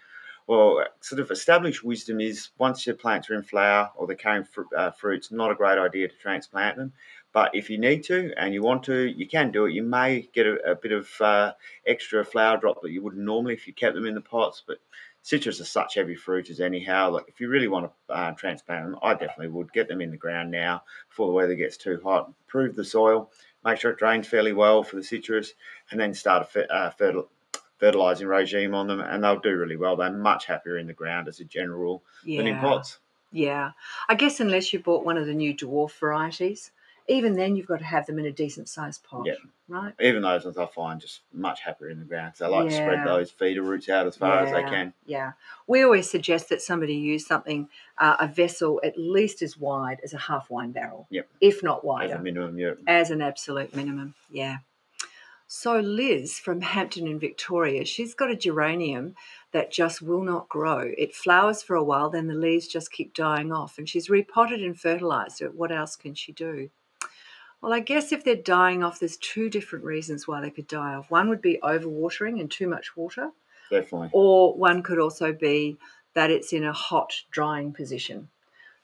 Well, sort of established wisdom is once your plants are in flower or they're carrying fr- uh, fruits, not a great idea to transplant them. But if you need to and you want to, you can do it. You may get a, a bit of uh, extra flower drop that you wouldn't normally if you kept them in the pots, but citrus are such heavy fruiters anyhow. Like if you really want to uh, transplant them, I definitely would get them in the ground now before the weather gets too hot. Improve the soil, make sure it drains fairly well for the citrus, and then start a uh, fertil- fertilizing regime on them, and they'll do really well. They're much happier in the ground as a general rule yeah. than in pots. Yeah, I guess unless you bought one of the new dwarf varieties even then you've got to have them in a decent sized pot. Yeah. Right. Even those ones I find just much happier in the ground. So I like yeah. to spread those feeder roots out as far yeah. as they can. Yeah. We always suggest that somebody use something, uh, a vessel at least as wide as a half wine barrel. Yep. If not wider. As a minimum, yeah. As an absolute minimum. Yeah. So Liz from Hampton in Victoria, she's got a geranium that just will not grow. It flowers for a while, then the leaves just keep dying off, and she's repotted and fertilized it. What else can she do? Well, I guess if they're dying off, there's two different reasons why they could die off. One would be overwatering and too much water. Definitely. Or one could also be that it's in a hot drying position.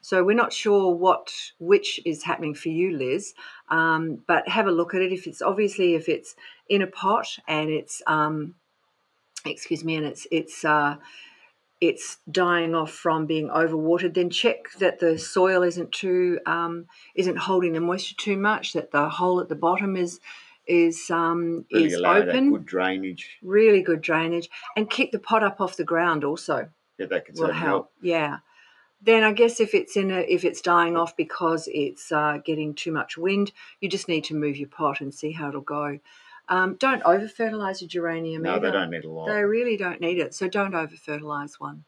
So we're not sure what which is happening for you, Liz. Um, but have a look at it. If it's obviously if it's in a pot and it's um, excuse me, and it's it's uh, it's dying off from being overwatered, then check that the soil isn't too um, isn't holding the moisture too much. That the hole at the bottom is is um, really is open. good drainage. Really good drainage, and keep the pot up off the ground also. Yeah, that can will help. help. Yeah. Then I guess if it's in a if it's dying off because it's uh, getting too much wind, you just need to move your pot and see how it'll go. Um, don't over fertilize your geranium no, either. they don't need a lot. They really don't need it, so don't over fertilize one.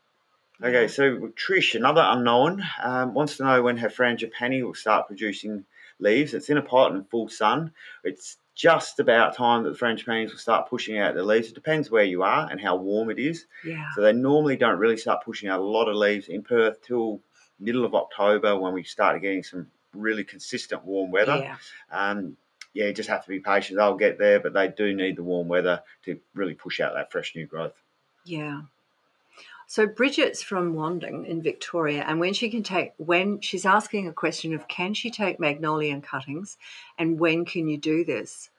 Okay, so Trish, another unknown, um, wants to know when her frangipani will start producing leaves. It's in a pot in full sun. It's just about time that the frangipanis will start pushing out the leaves. It depends where you are and how warm it is. Yeah. So they normally don't really start pushing out a lot of leaves in Perth till middle of October when we start getting some really consistent warm weather. Yeah. Um, yeah, you just have to be patient. They'll get there, but they do need the warm weather to really push out that fresh new growth. Yeah. So Bridget's from Wandin in Victoria, and when she can take when she's asking a question of can she take magnolia cuttings, and when can you do this?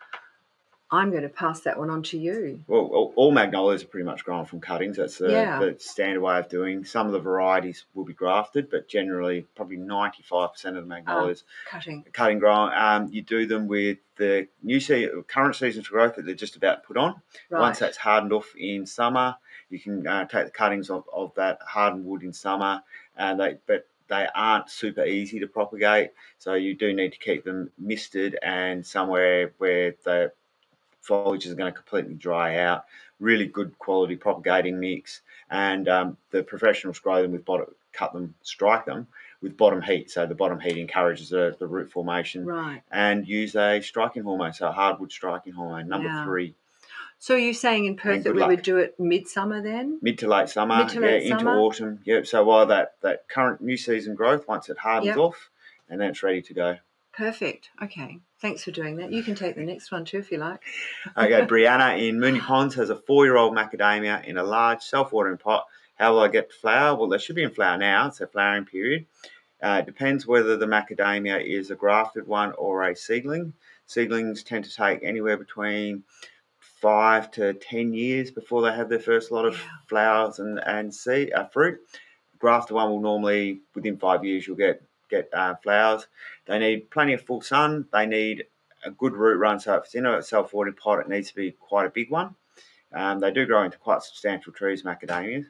I'm going to pass that one on to you. Well, all magnolias are pretty much grown from cuttings. That's the, yeah. the, standard way of doing. Some of the varieties will be grafted, but generally, probably 95% of the magnolias oh, cutting cutting grown. Um, you do them with the new se- current season's growth that they're just about to put on. Right. Once that's hardened off in summer, you can uh, take the cuttings of, of that hardened wood in summer, and they but they aren't super easy to propagate. So you do need to keep them misted and somewhere where the foliage is going to completely dry out. Really good quality propagating mix, and um, the professionals grow them with bottom, cut them, strike them with bottom heat. So the bottom heat encourages the, the root formation, right? And use a striking hormone, so a hardwood striking hormone number yeah. three. So you're saying in Perth that we luck. would do it midsummer then? Mid to late summer, Mid to late yeah, summer? into autumn. Yep. So while that that current new season growth, once it hardens yep. off, and then it's ready to go. Perfect. Okay. Thanks for doing that. You can take the next one too if you like. okay. Brianna in Moonee Ponds has a four year old macadamia in a large self watering pot. How will I get flower? Well, they should be in flower now. It's a flowering period. Uh, it depends whether the macadamia is a grafted one or a seedling. Seedlings tend to take anywhere between five to ten years before they have their first lot of yeah. flowers and and seed uh, fruit. Grafted one will normally within five years you'll get get uh, flowers. They need plenty of full sun. They need a good root run. So if it's in a self-watering pot, it needs to be quite a big one. Um, they do grow into quite substantial trees, macadamias,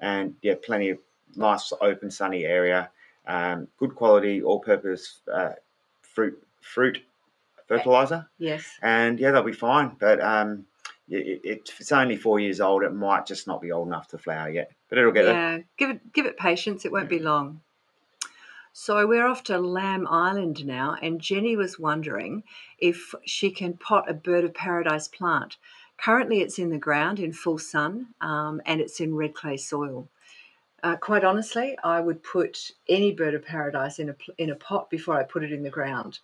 and yeah, plenty of nice open sunny area. Um, good quality all-purpose uh, fruit fruit fertilizer. Yes. And yeah, they'll be fine. But um, it, it, if it's only four years old, it might just not be old enough to flower yet. But it'll get yeah. there. Give it give it patience. It won't be long. So we're off to Lamb Island now, and Jenny was wondering if she can pot a bird of paradise plant. Currently, it's in the ground in full sun, um, and it's in red clay soil. Uh, quite honestly, I would put any bird of paradise in a in a pot before I put it in the ground.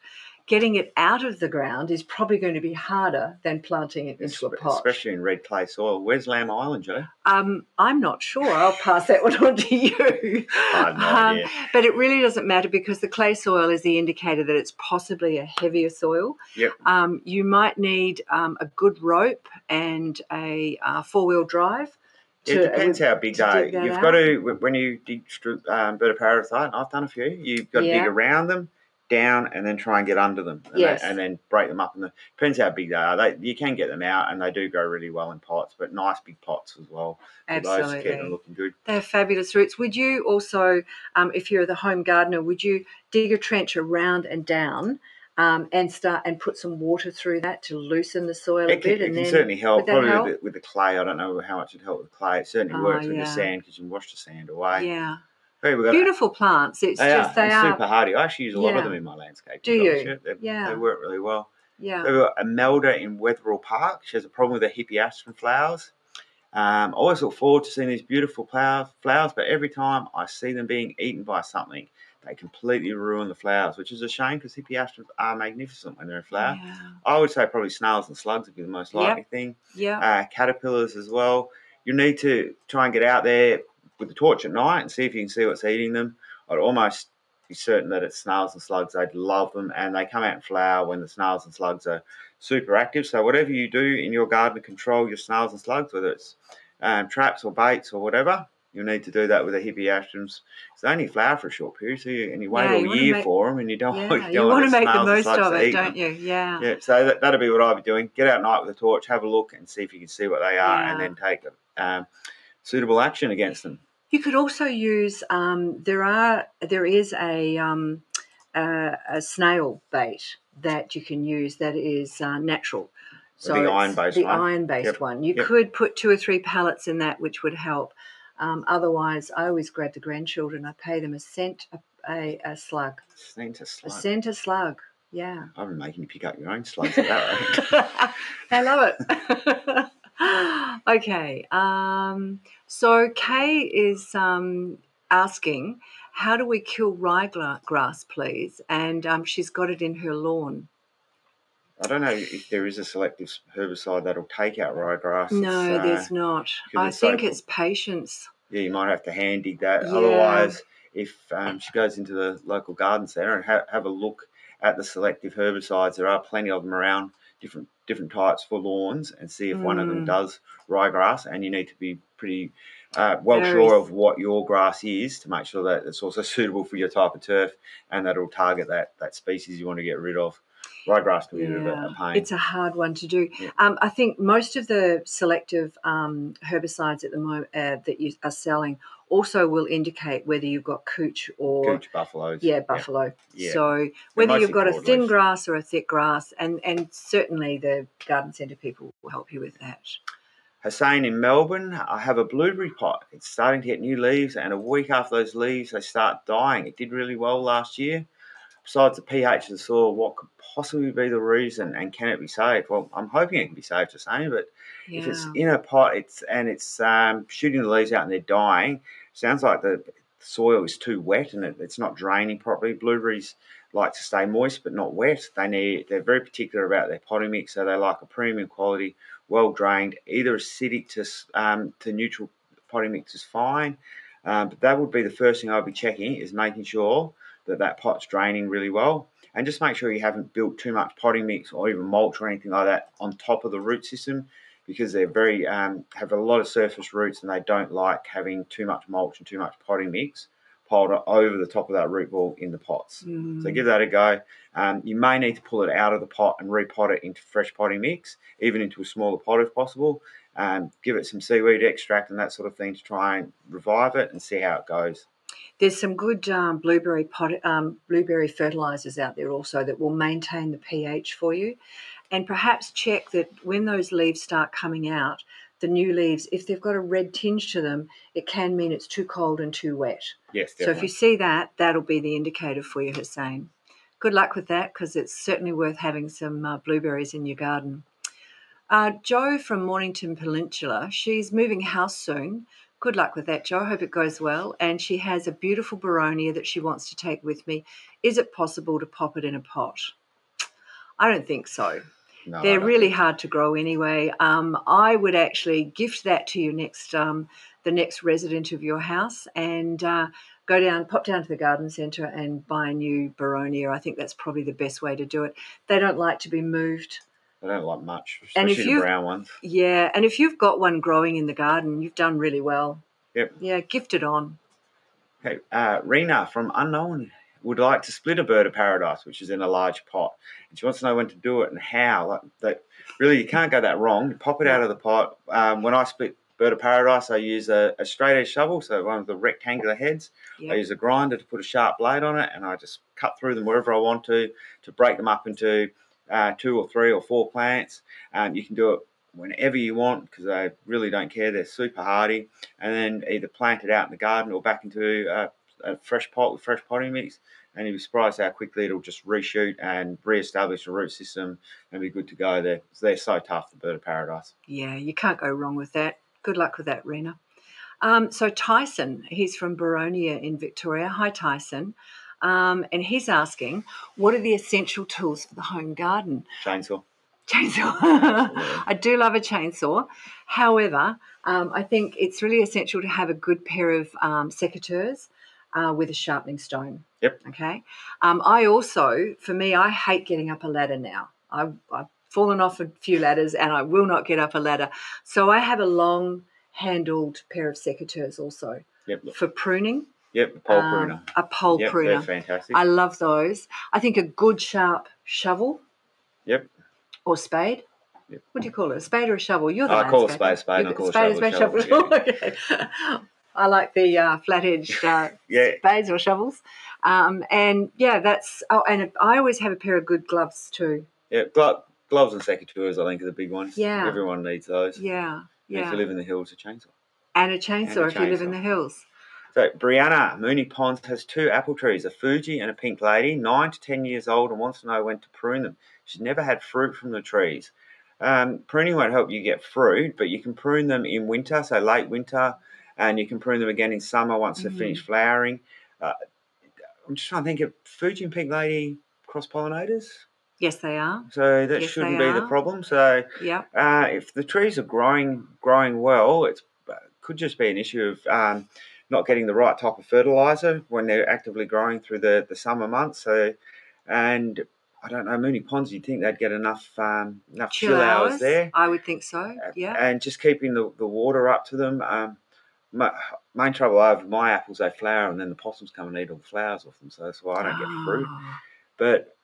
Getting it out of the ground is probably going to be harder than planting it into a pot, especially in red clay soil. Where's Lamb Island, Joe? Um, I'm not sure. I'll pass that one on to you. Have no um, idea. But it really doesn't matter because the clay soil is the indicator that it's possibly a heavier soil. Yep. Um, you might need um, a good rope and a uh, four wheel drive to, it depends how big they are. You've out. got to, when you dig um, bird of paradise, I've done a few, you've got to Yeah. dig around them, down, and then try and get under them. And, Yes. they- and then break them up. And the, depends how big they are. They, you can get them out, and they do grow really well in pots, but nice big pots as well. for those to keep them Absolutely. looking good. They have fabulous roots. Would you also, um, if you're the home gardener, would you dig a trench around and down um, and start and put some water through that to loosen the soil a It can, bit? it can certainly help. Probably help? With, the, with the clay, I don't know how much it help with clay. It certainly Ah, works with yeah. the sand because you can wash the sand away. yeah, Hey, we've got- beautiful plants. It's They just are, they are. super hardy. I actually use a lot Yeah. of them in my landscape. Do you? They, Yeah. they work really well. Yeah, We've got Imelda in Wetherill Park. She has a problem with her hippeastrum flowers. Um, I always look forward to seeing these beautiful flower, flowers, but every time I see them being eaten by something, they completely ruin the flowers, which is a shame because hippie hippeastrums are magnificent when they're in flower. yeah, I would say probably snails and slugs would be the most Yep. likely thing. yeah. Uh, caterpillars as well. You need to try and get out there with the torch at night and see if you can see what's eating them. I'd almost be certain that it's snails and slugs. They'd love them, and they come out and flower when the snails and slugs are super active. So whatever you do in your garden to control your snails and slugs, whether it's um, traps or baits or whatever, you'll need to do that with the hippeastrums. They only flower for a short period, so you, and you wait Yeah, you all year make- for them, and you don't, yeah. you don't You want to make the most of it, them. don't you? Yeah. Yeah, so that, that'll be what I'll be doing. Get out at night with a torch, have a look, and see if you can see what they are, and then take them. um, suitable action against them. You could also use. Um, there are. There is a um, a, a snail bait that you can use that is uh, natural. The iron-based the one. iron-based Yep. one. You Yep. could put two or three pellets in that, which would help. Um, otherwise, I always grab the grandchildren. I pay them a cent a, a, a slug. Seems a A cent a slug. Yeah. I'm making you pick up your own slugs at that rate. they love it. okay. Um, so Kay is um, asking, how do we kill ryegrass, please? And um, she's got it in her lawn. I don't know if there is a selective herbicide that'll take out ryegrass. No, uh, there's not. I it's so think cool. it's patience. yeah, you might have to hand dig that. Yeah. Otherwise, if um, she goes into the local garden centre and ha- have a look at the selective herbicides, there are plenty of them around, different different types for lawns, and see if one of them Mm. does ryegrass. And you need to be pretty uh, well Very sure of what your grass is to make sure that it's also suitable for your type of turf, and that it'll target that that species you want to get rid of. Ryegrass can be a bit of pain. It's a hard one to do. Yeah. Um, I think most of the selective um, herbicides at the moment uh, that you are selling also will indicate whether you've got cooch or Gooch buffaloes. yeah buffalo. Yeah. So whether you've got a thin grass or a thick grass, and and certainly the garden centre people will help you with that. Hussein in Melbourne, I have a blueberry pot. It's starting to get new leaves, and a week after those leaves, they start dying. It did really well last year. Besides the pH of the soil, what could possibly be the reason, and can it be saved? Well, I'm hoping it can be saved, Hussein, but Yeah. if it's in a pot, it's and it's um, shooting the leaves out and they're dying. Sounds like the soil is too wet and it, it's not draining properly. Blueberries like to stay moist but not wet. They need they're very particular about their potting mix, so they like a premium quality, well drained, either acidic to um, to neutral potting mix is fine. Um, but that would be the first thing I'd be checking is making sure that that pot's draining really well. And just make sure you haven't built too much potting mix or even mulch or anything like that on top of the root system because they're very um, have a lot of surface roots and they don't like having too much mulch and too much potting mix piled over the top of that root ball in the pots. So Mm. give that a go. Um, you may need to pull it out of the pot and repot it into fresh potting mix, even into a smaller pot if possible. Um, give it some seaweed extract and that sort of thing to try and revive it and see how it goes. There's some good um, blueberry pot, um, blueberry fertilizers out there also that will maintain the pH for you, and perhaps check that when those leaves start coming out, the new leaves, if they've got a red tinge to them, it can mean it's too cold and too wet. Yes. So if you see that, that'll be the indicator for you, Hussein. Good luck with that because it's certainly worth having some uh, blueberries in your garden. Uh, Joe from Mornington Peninsula, she's moving house soon. Good luck with that, Joe. I hope it goes well. And she has a beautiful boronia that she wants to take with me. Is it possible to pop it in a pot? I don't think so. No, They're really hard to grow anyway. Um, I would actually gift that to your next, um, the next resident of your house, and uh, go down, pop down to the garden centre and buy a new boronia. I think that's probably the best way to do it. They don't like to be moved. They don't like much, especially the brown ones. Yeah, and if you've got one growing in the garden, you've done really well. Yep. Yeah, gift it on. Okay, uh, Rena from Unknown would like to split a bird of paradise, which is in a large pot, and she wants to know when to do it and how. Like, that really, you can't go that wrong. You pop it out of the pot. Um, when I split bird of paradise, I use a, a straight edge shovel, so one of the rectangular heads. Yep. I use a grinder to put a sharp blade on it, and I just cut through them wherever I want to to break them up into uh, two or three or four plants. Um, you can do it whenever you want because they really don't care. They're super hardy. And then either plant it out in the garden or back into a, a fresh pot with fresh potting mix. And you'll be surprised how quickly it'll just reshoot and re-establish a root system and be good to go. They're, they're so tough, the bird of paradise. Yeah, you can't go wrong with that. Good luck with that, Rena. Um, so Tyson, he's from Boronia in Victoria. Hi, Tyson. Um, and he's asking, what are the essential tools for the home garden? Chainsaw. Chainsaw. I do love a chainsaw. However, um, I think it's really essential to have a good pair of um, secateurs uh, with a sharpening stone. Yep. Okay. Um, I also, for me, I hate getting up a ladder now. I, I've fallen off a few ladders and I will not get up a ladder. So I have a long handled pair of secateurs also yep. for pruning. Yep, a pole um, pruner. A pole yep, pruner. They're fantastic. I love those. I think a good sharp shovel. Yep. Or spade. Yep. What do you call it? A spade or a shovel? You're the I call it spade, spade. I call spade, spade, shovel, spade, shovel. okay. I like the uh, flat edged uh, yeah. spades or shovels. Um, and yeah, that's. Oh, and I always have a pair of good gloves too. Yeah, glo- gloves and secateurs, I think, are the big ones. Yeah. Everyone needs those. Yeah. Yeah. And if you live in the hills, a chainsaw. And a chainsaw and a if chainsaw. you live in the hills. So Brianna Moonee Ponds has two apple trees, a Fuji and a Pink Lady, nine to ten years old, and wants to know when to prune them. She's never had fruit from the trees. Um, pruning won't help you get fruit, but you can prune them in winter, so late winter, and you can prune them again in summer once mm-hmm. they finish flowering. Uh, I'm just trying to think of Fuji and Pink Lady cross pollinators. Yes, they are. So that yes, shouldn't be are. the problem. So yeah, uh, if the trees are growing growing well, it uh, could just be an issue of um, not getting the right type of fertilizer when they're actively growing through the, the summer months. So, and I don't know, Moonee Ponds, you'd think they'd get enough um, enough chill, chill hours, hours, there. I would think so. Yeah, and just keeping the, the water up to them. Um, my, main trouble I have my apples, they flower and then the possums come and eat all the flowers off them. So that's why I don't get fruit. Ah. But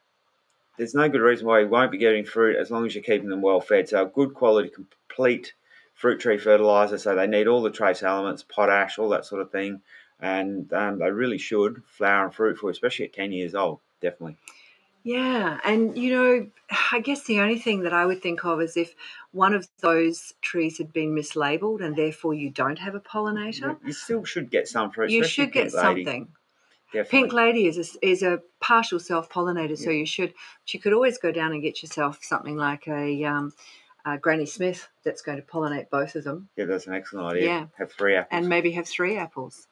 there's no good reason why you won't be getting fruit as long as you're keeping them well fed. So a good quality, complete fruit tree fertilizer, so they need all the trace elements, potash, all that sort of thing, and um, they really should flower and fruit for, especially at ten years old, definitely. Yeah, and you know, I guess the only thing that I would think of is if one of those trees had been mislabeled and therefore you don't have a pollinator. You still should get some fruit. You should get something. Definitely. Pink Lady is a, is a partial self pollinator, yeah. so you should. But you could always go down and get yourself something like a um, uh, Granny Smith that's going to pollinate both of them. Yeah, that's an excellent idea. Yeah. Have three apples. And maybe have three apples.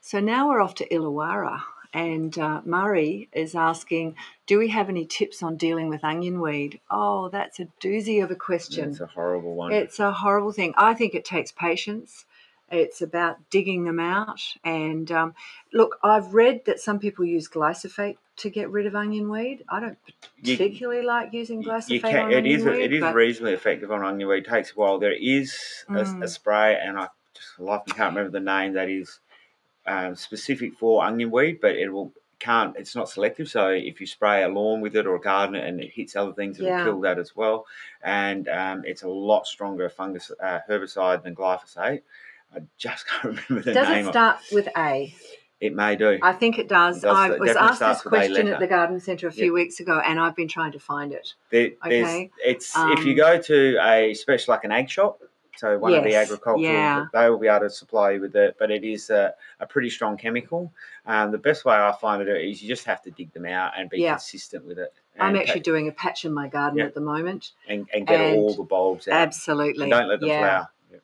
So now we're off to Illawarra. And uh, Murray is asking, do we have any tips on dealing with onion weed? Oh, that's a doozy of a question. It's a horrible one. It's a horrible thing. I think it takes patience. It's about digging them out. And um, look, I've read that some people use glyphosate to get rid of onion weed. I don't particularly you, like using glyphosate can, on it onion is, weed. It is reasonably effective on onion weed. It takes a while. There is mm. a, a, mm. spray, and I just life can't remember the name that is um, specific for onion weed, but it will can't it's not selective so if you spray a lawn with it or a garden and it hits other things it'll yeah. kill that as well and um, it's a lot stronger fungus uh, herbicide than glyphosate I just can't remember the Does name. Does it start with A? It may do. I think it does. It does- I was asked this question at the garden centre a few Yep. weeks ago, and I've been trying to find it. There, Okay. it's if you Um, go to a special like an egg shop, so one of the agricultural, yeah. they will be able to supply you with it. But it is a, a pretty strong chemical. Um, the best way I find it is you just have to dig them out and be Yeah. consistent with it. I'm actually doing a patch in my garden Yeah. at the moment. and, and get and all the bulbs out. Absolutely. And don't let them flower. Yeah.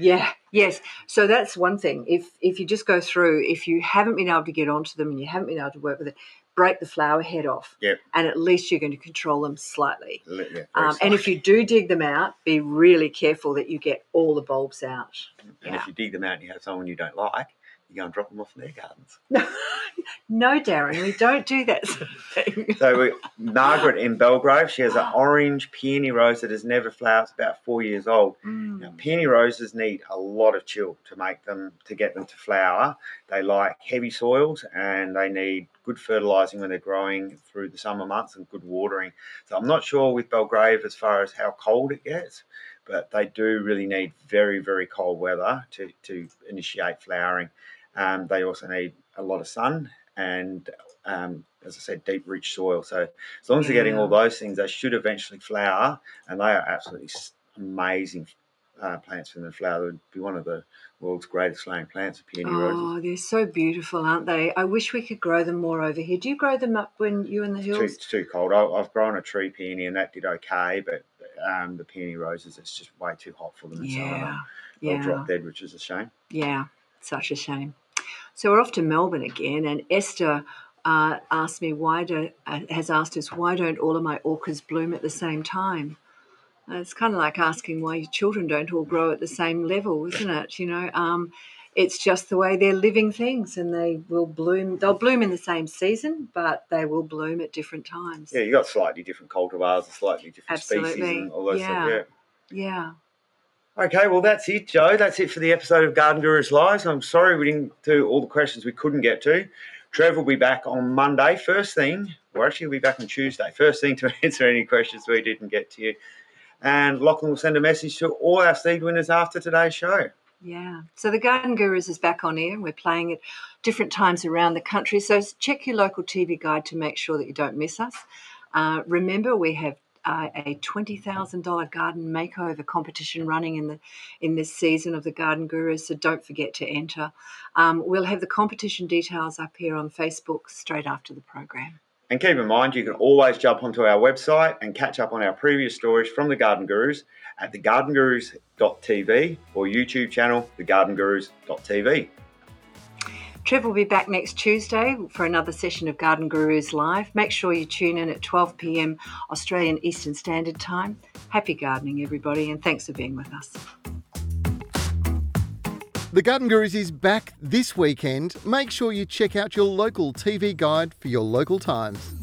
Yeah, yes. So that's one thing. If if you just go through, if you haven't been able to get onto them and you haven't been able to work with it, break the flower head off. Yep. And at least you're going to control them slightly. Yeah, Um, and if you do dig them out, be really careful that you get all the bulbs out. and yeah. if you dig them out and you have someone you don't like, you go and drop them off in their gardens. no, Darren, we don't do that sort of thing. So we, Margaret in Belgrave, she has an orange peony rose that has never flowered. It's about four years old. Mm. Now, peony roses need a lot of chill to make them to get them to flower. They like heavy soils and they need good fertilizing when they're growing through the summer months and good watering. So I'm not sure with Belgrave as far as how cold it gets, but they do really need very very cold weather to to initiate flowering. Um, they also need a lot of sun and um, as I said, deep, rich soil. So as long as they're getting all those things, they should eventually flower, and they are absolutely amazing uh, plants for them to flower. They would be one of the world's greatest flowering plants, peony roses. Oh, they're so beautiful, aren't they? I wish we could grow them more over here. Do you grow them up when you're in the too, hills? it's too cold. I, I've grown a tree peony, and that did okay, but um, the peony roses, it's just way too hot for them. in summer. Yeah, They'll yeah. drop dead, which is a shame. Yeah, such a shame. So we're off to Melbourne again, and Esther uh, asked me why do uh, has asked us why don't all of my orchids bloom at the same time? Uh, it's kind of like asking why your children don't all grow at the same level, isn't it? You know, um, it's just the way they're living things, and they will bloom. They'll bloom in the same season, but they will bloom at different times. Yeah, you got slightly different cultivars and slightly different species and all those Yeah. stuff. Yeah. Yeah. Okay, well, that's it, Joe. That's it for the episode of Garden Gurus Live. I'm sorry we didn't do all the questions we couldn't get to. Trev will be back on Monday. First thing, or actually, we'll be back on Tuesday. First thing to answer any questions we didn't get to you. And Lachlan will send a message to all our seed winners after today's show. Yeah. So the Garden Gurus is back on air we're playing at different times around the country. So check your local TV guide to make sure that you don't miss us. Uh, remember, we have a twenty thousand dollar garden makeover competition running in the in this season of the Garden Gurus. So don't forget to enter. Um, we'll have the competition details up here on Facebook straight after the program. And keep in mind, you can always jump onto our website and catch up on our previous stories from the Garden Gurus at thegardengurus.tv or YouTube channel, thegardengurus.tv. Trev will be back next Tuesday for another session of Garden Gurus Live. Make sure you tune in at 12 pm Australian Eastern Standard Time. Happy gardening, everybody, and thanks for being with us. The Garden Gurus is back this weekend. Make sure you check out your local TV guide for your local times.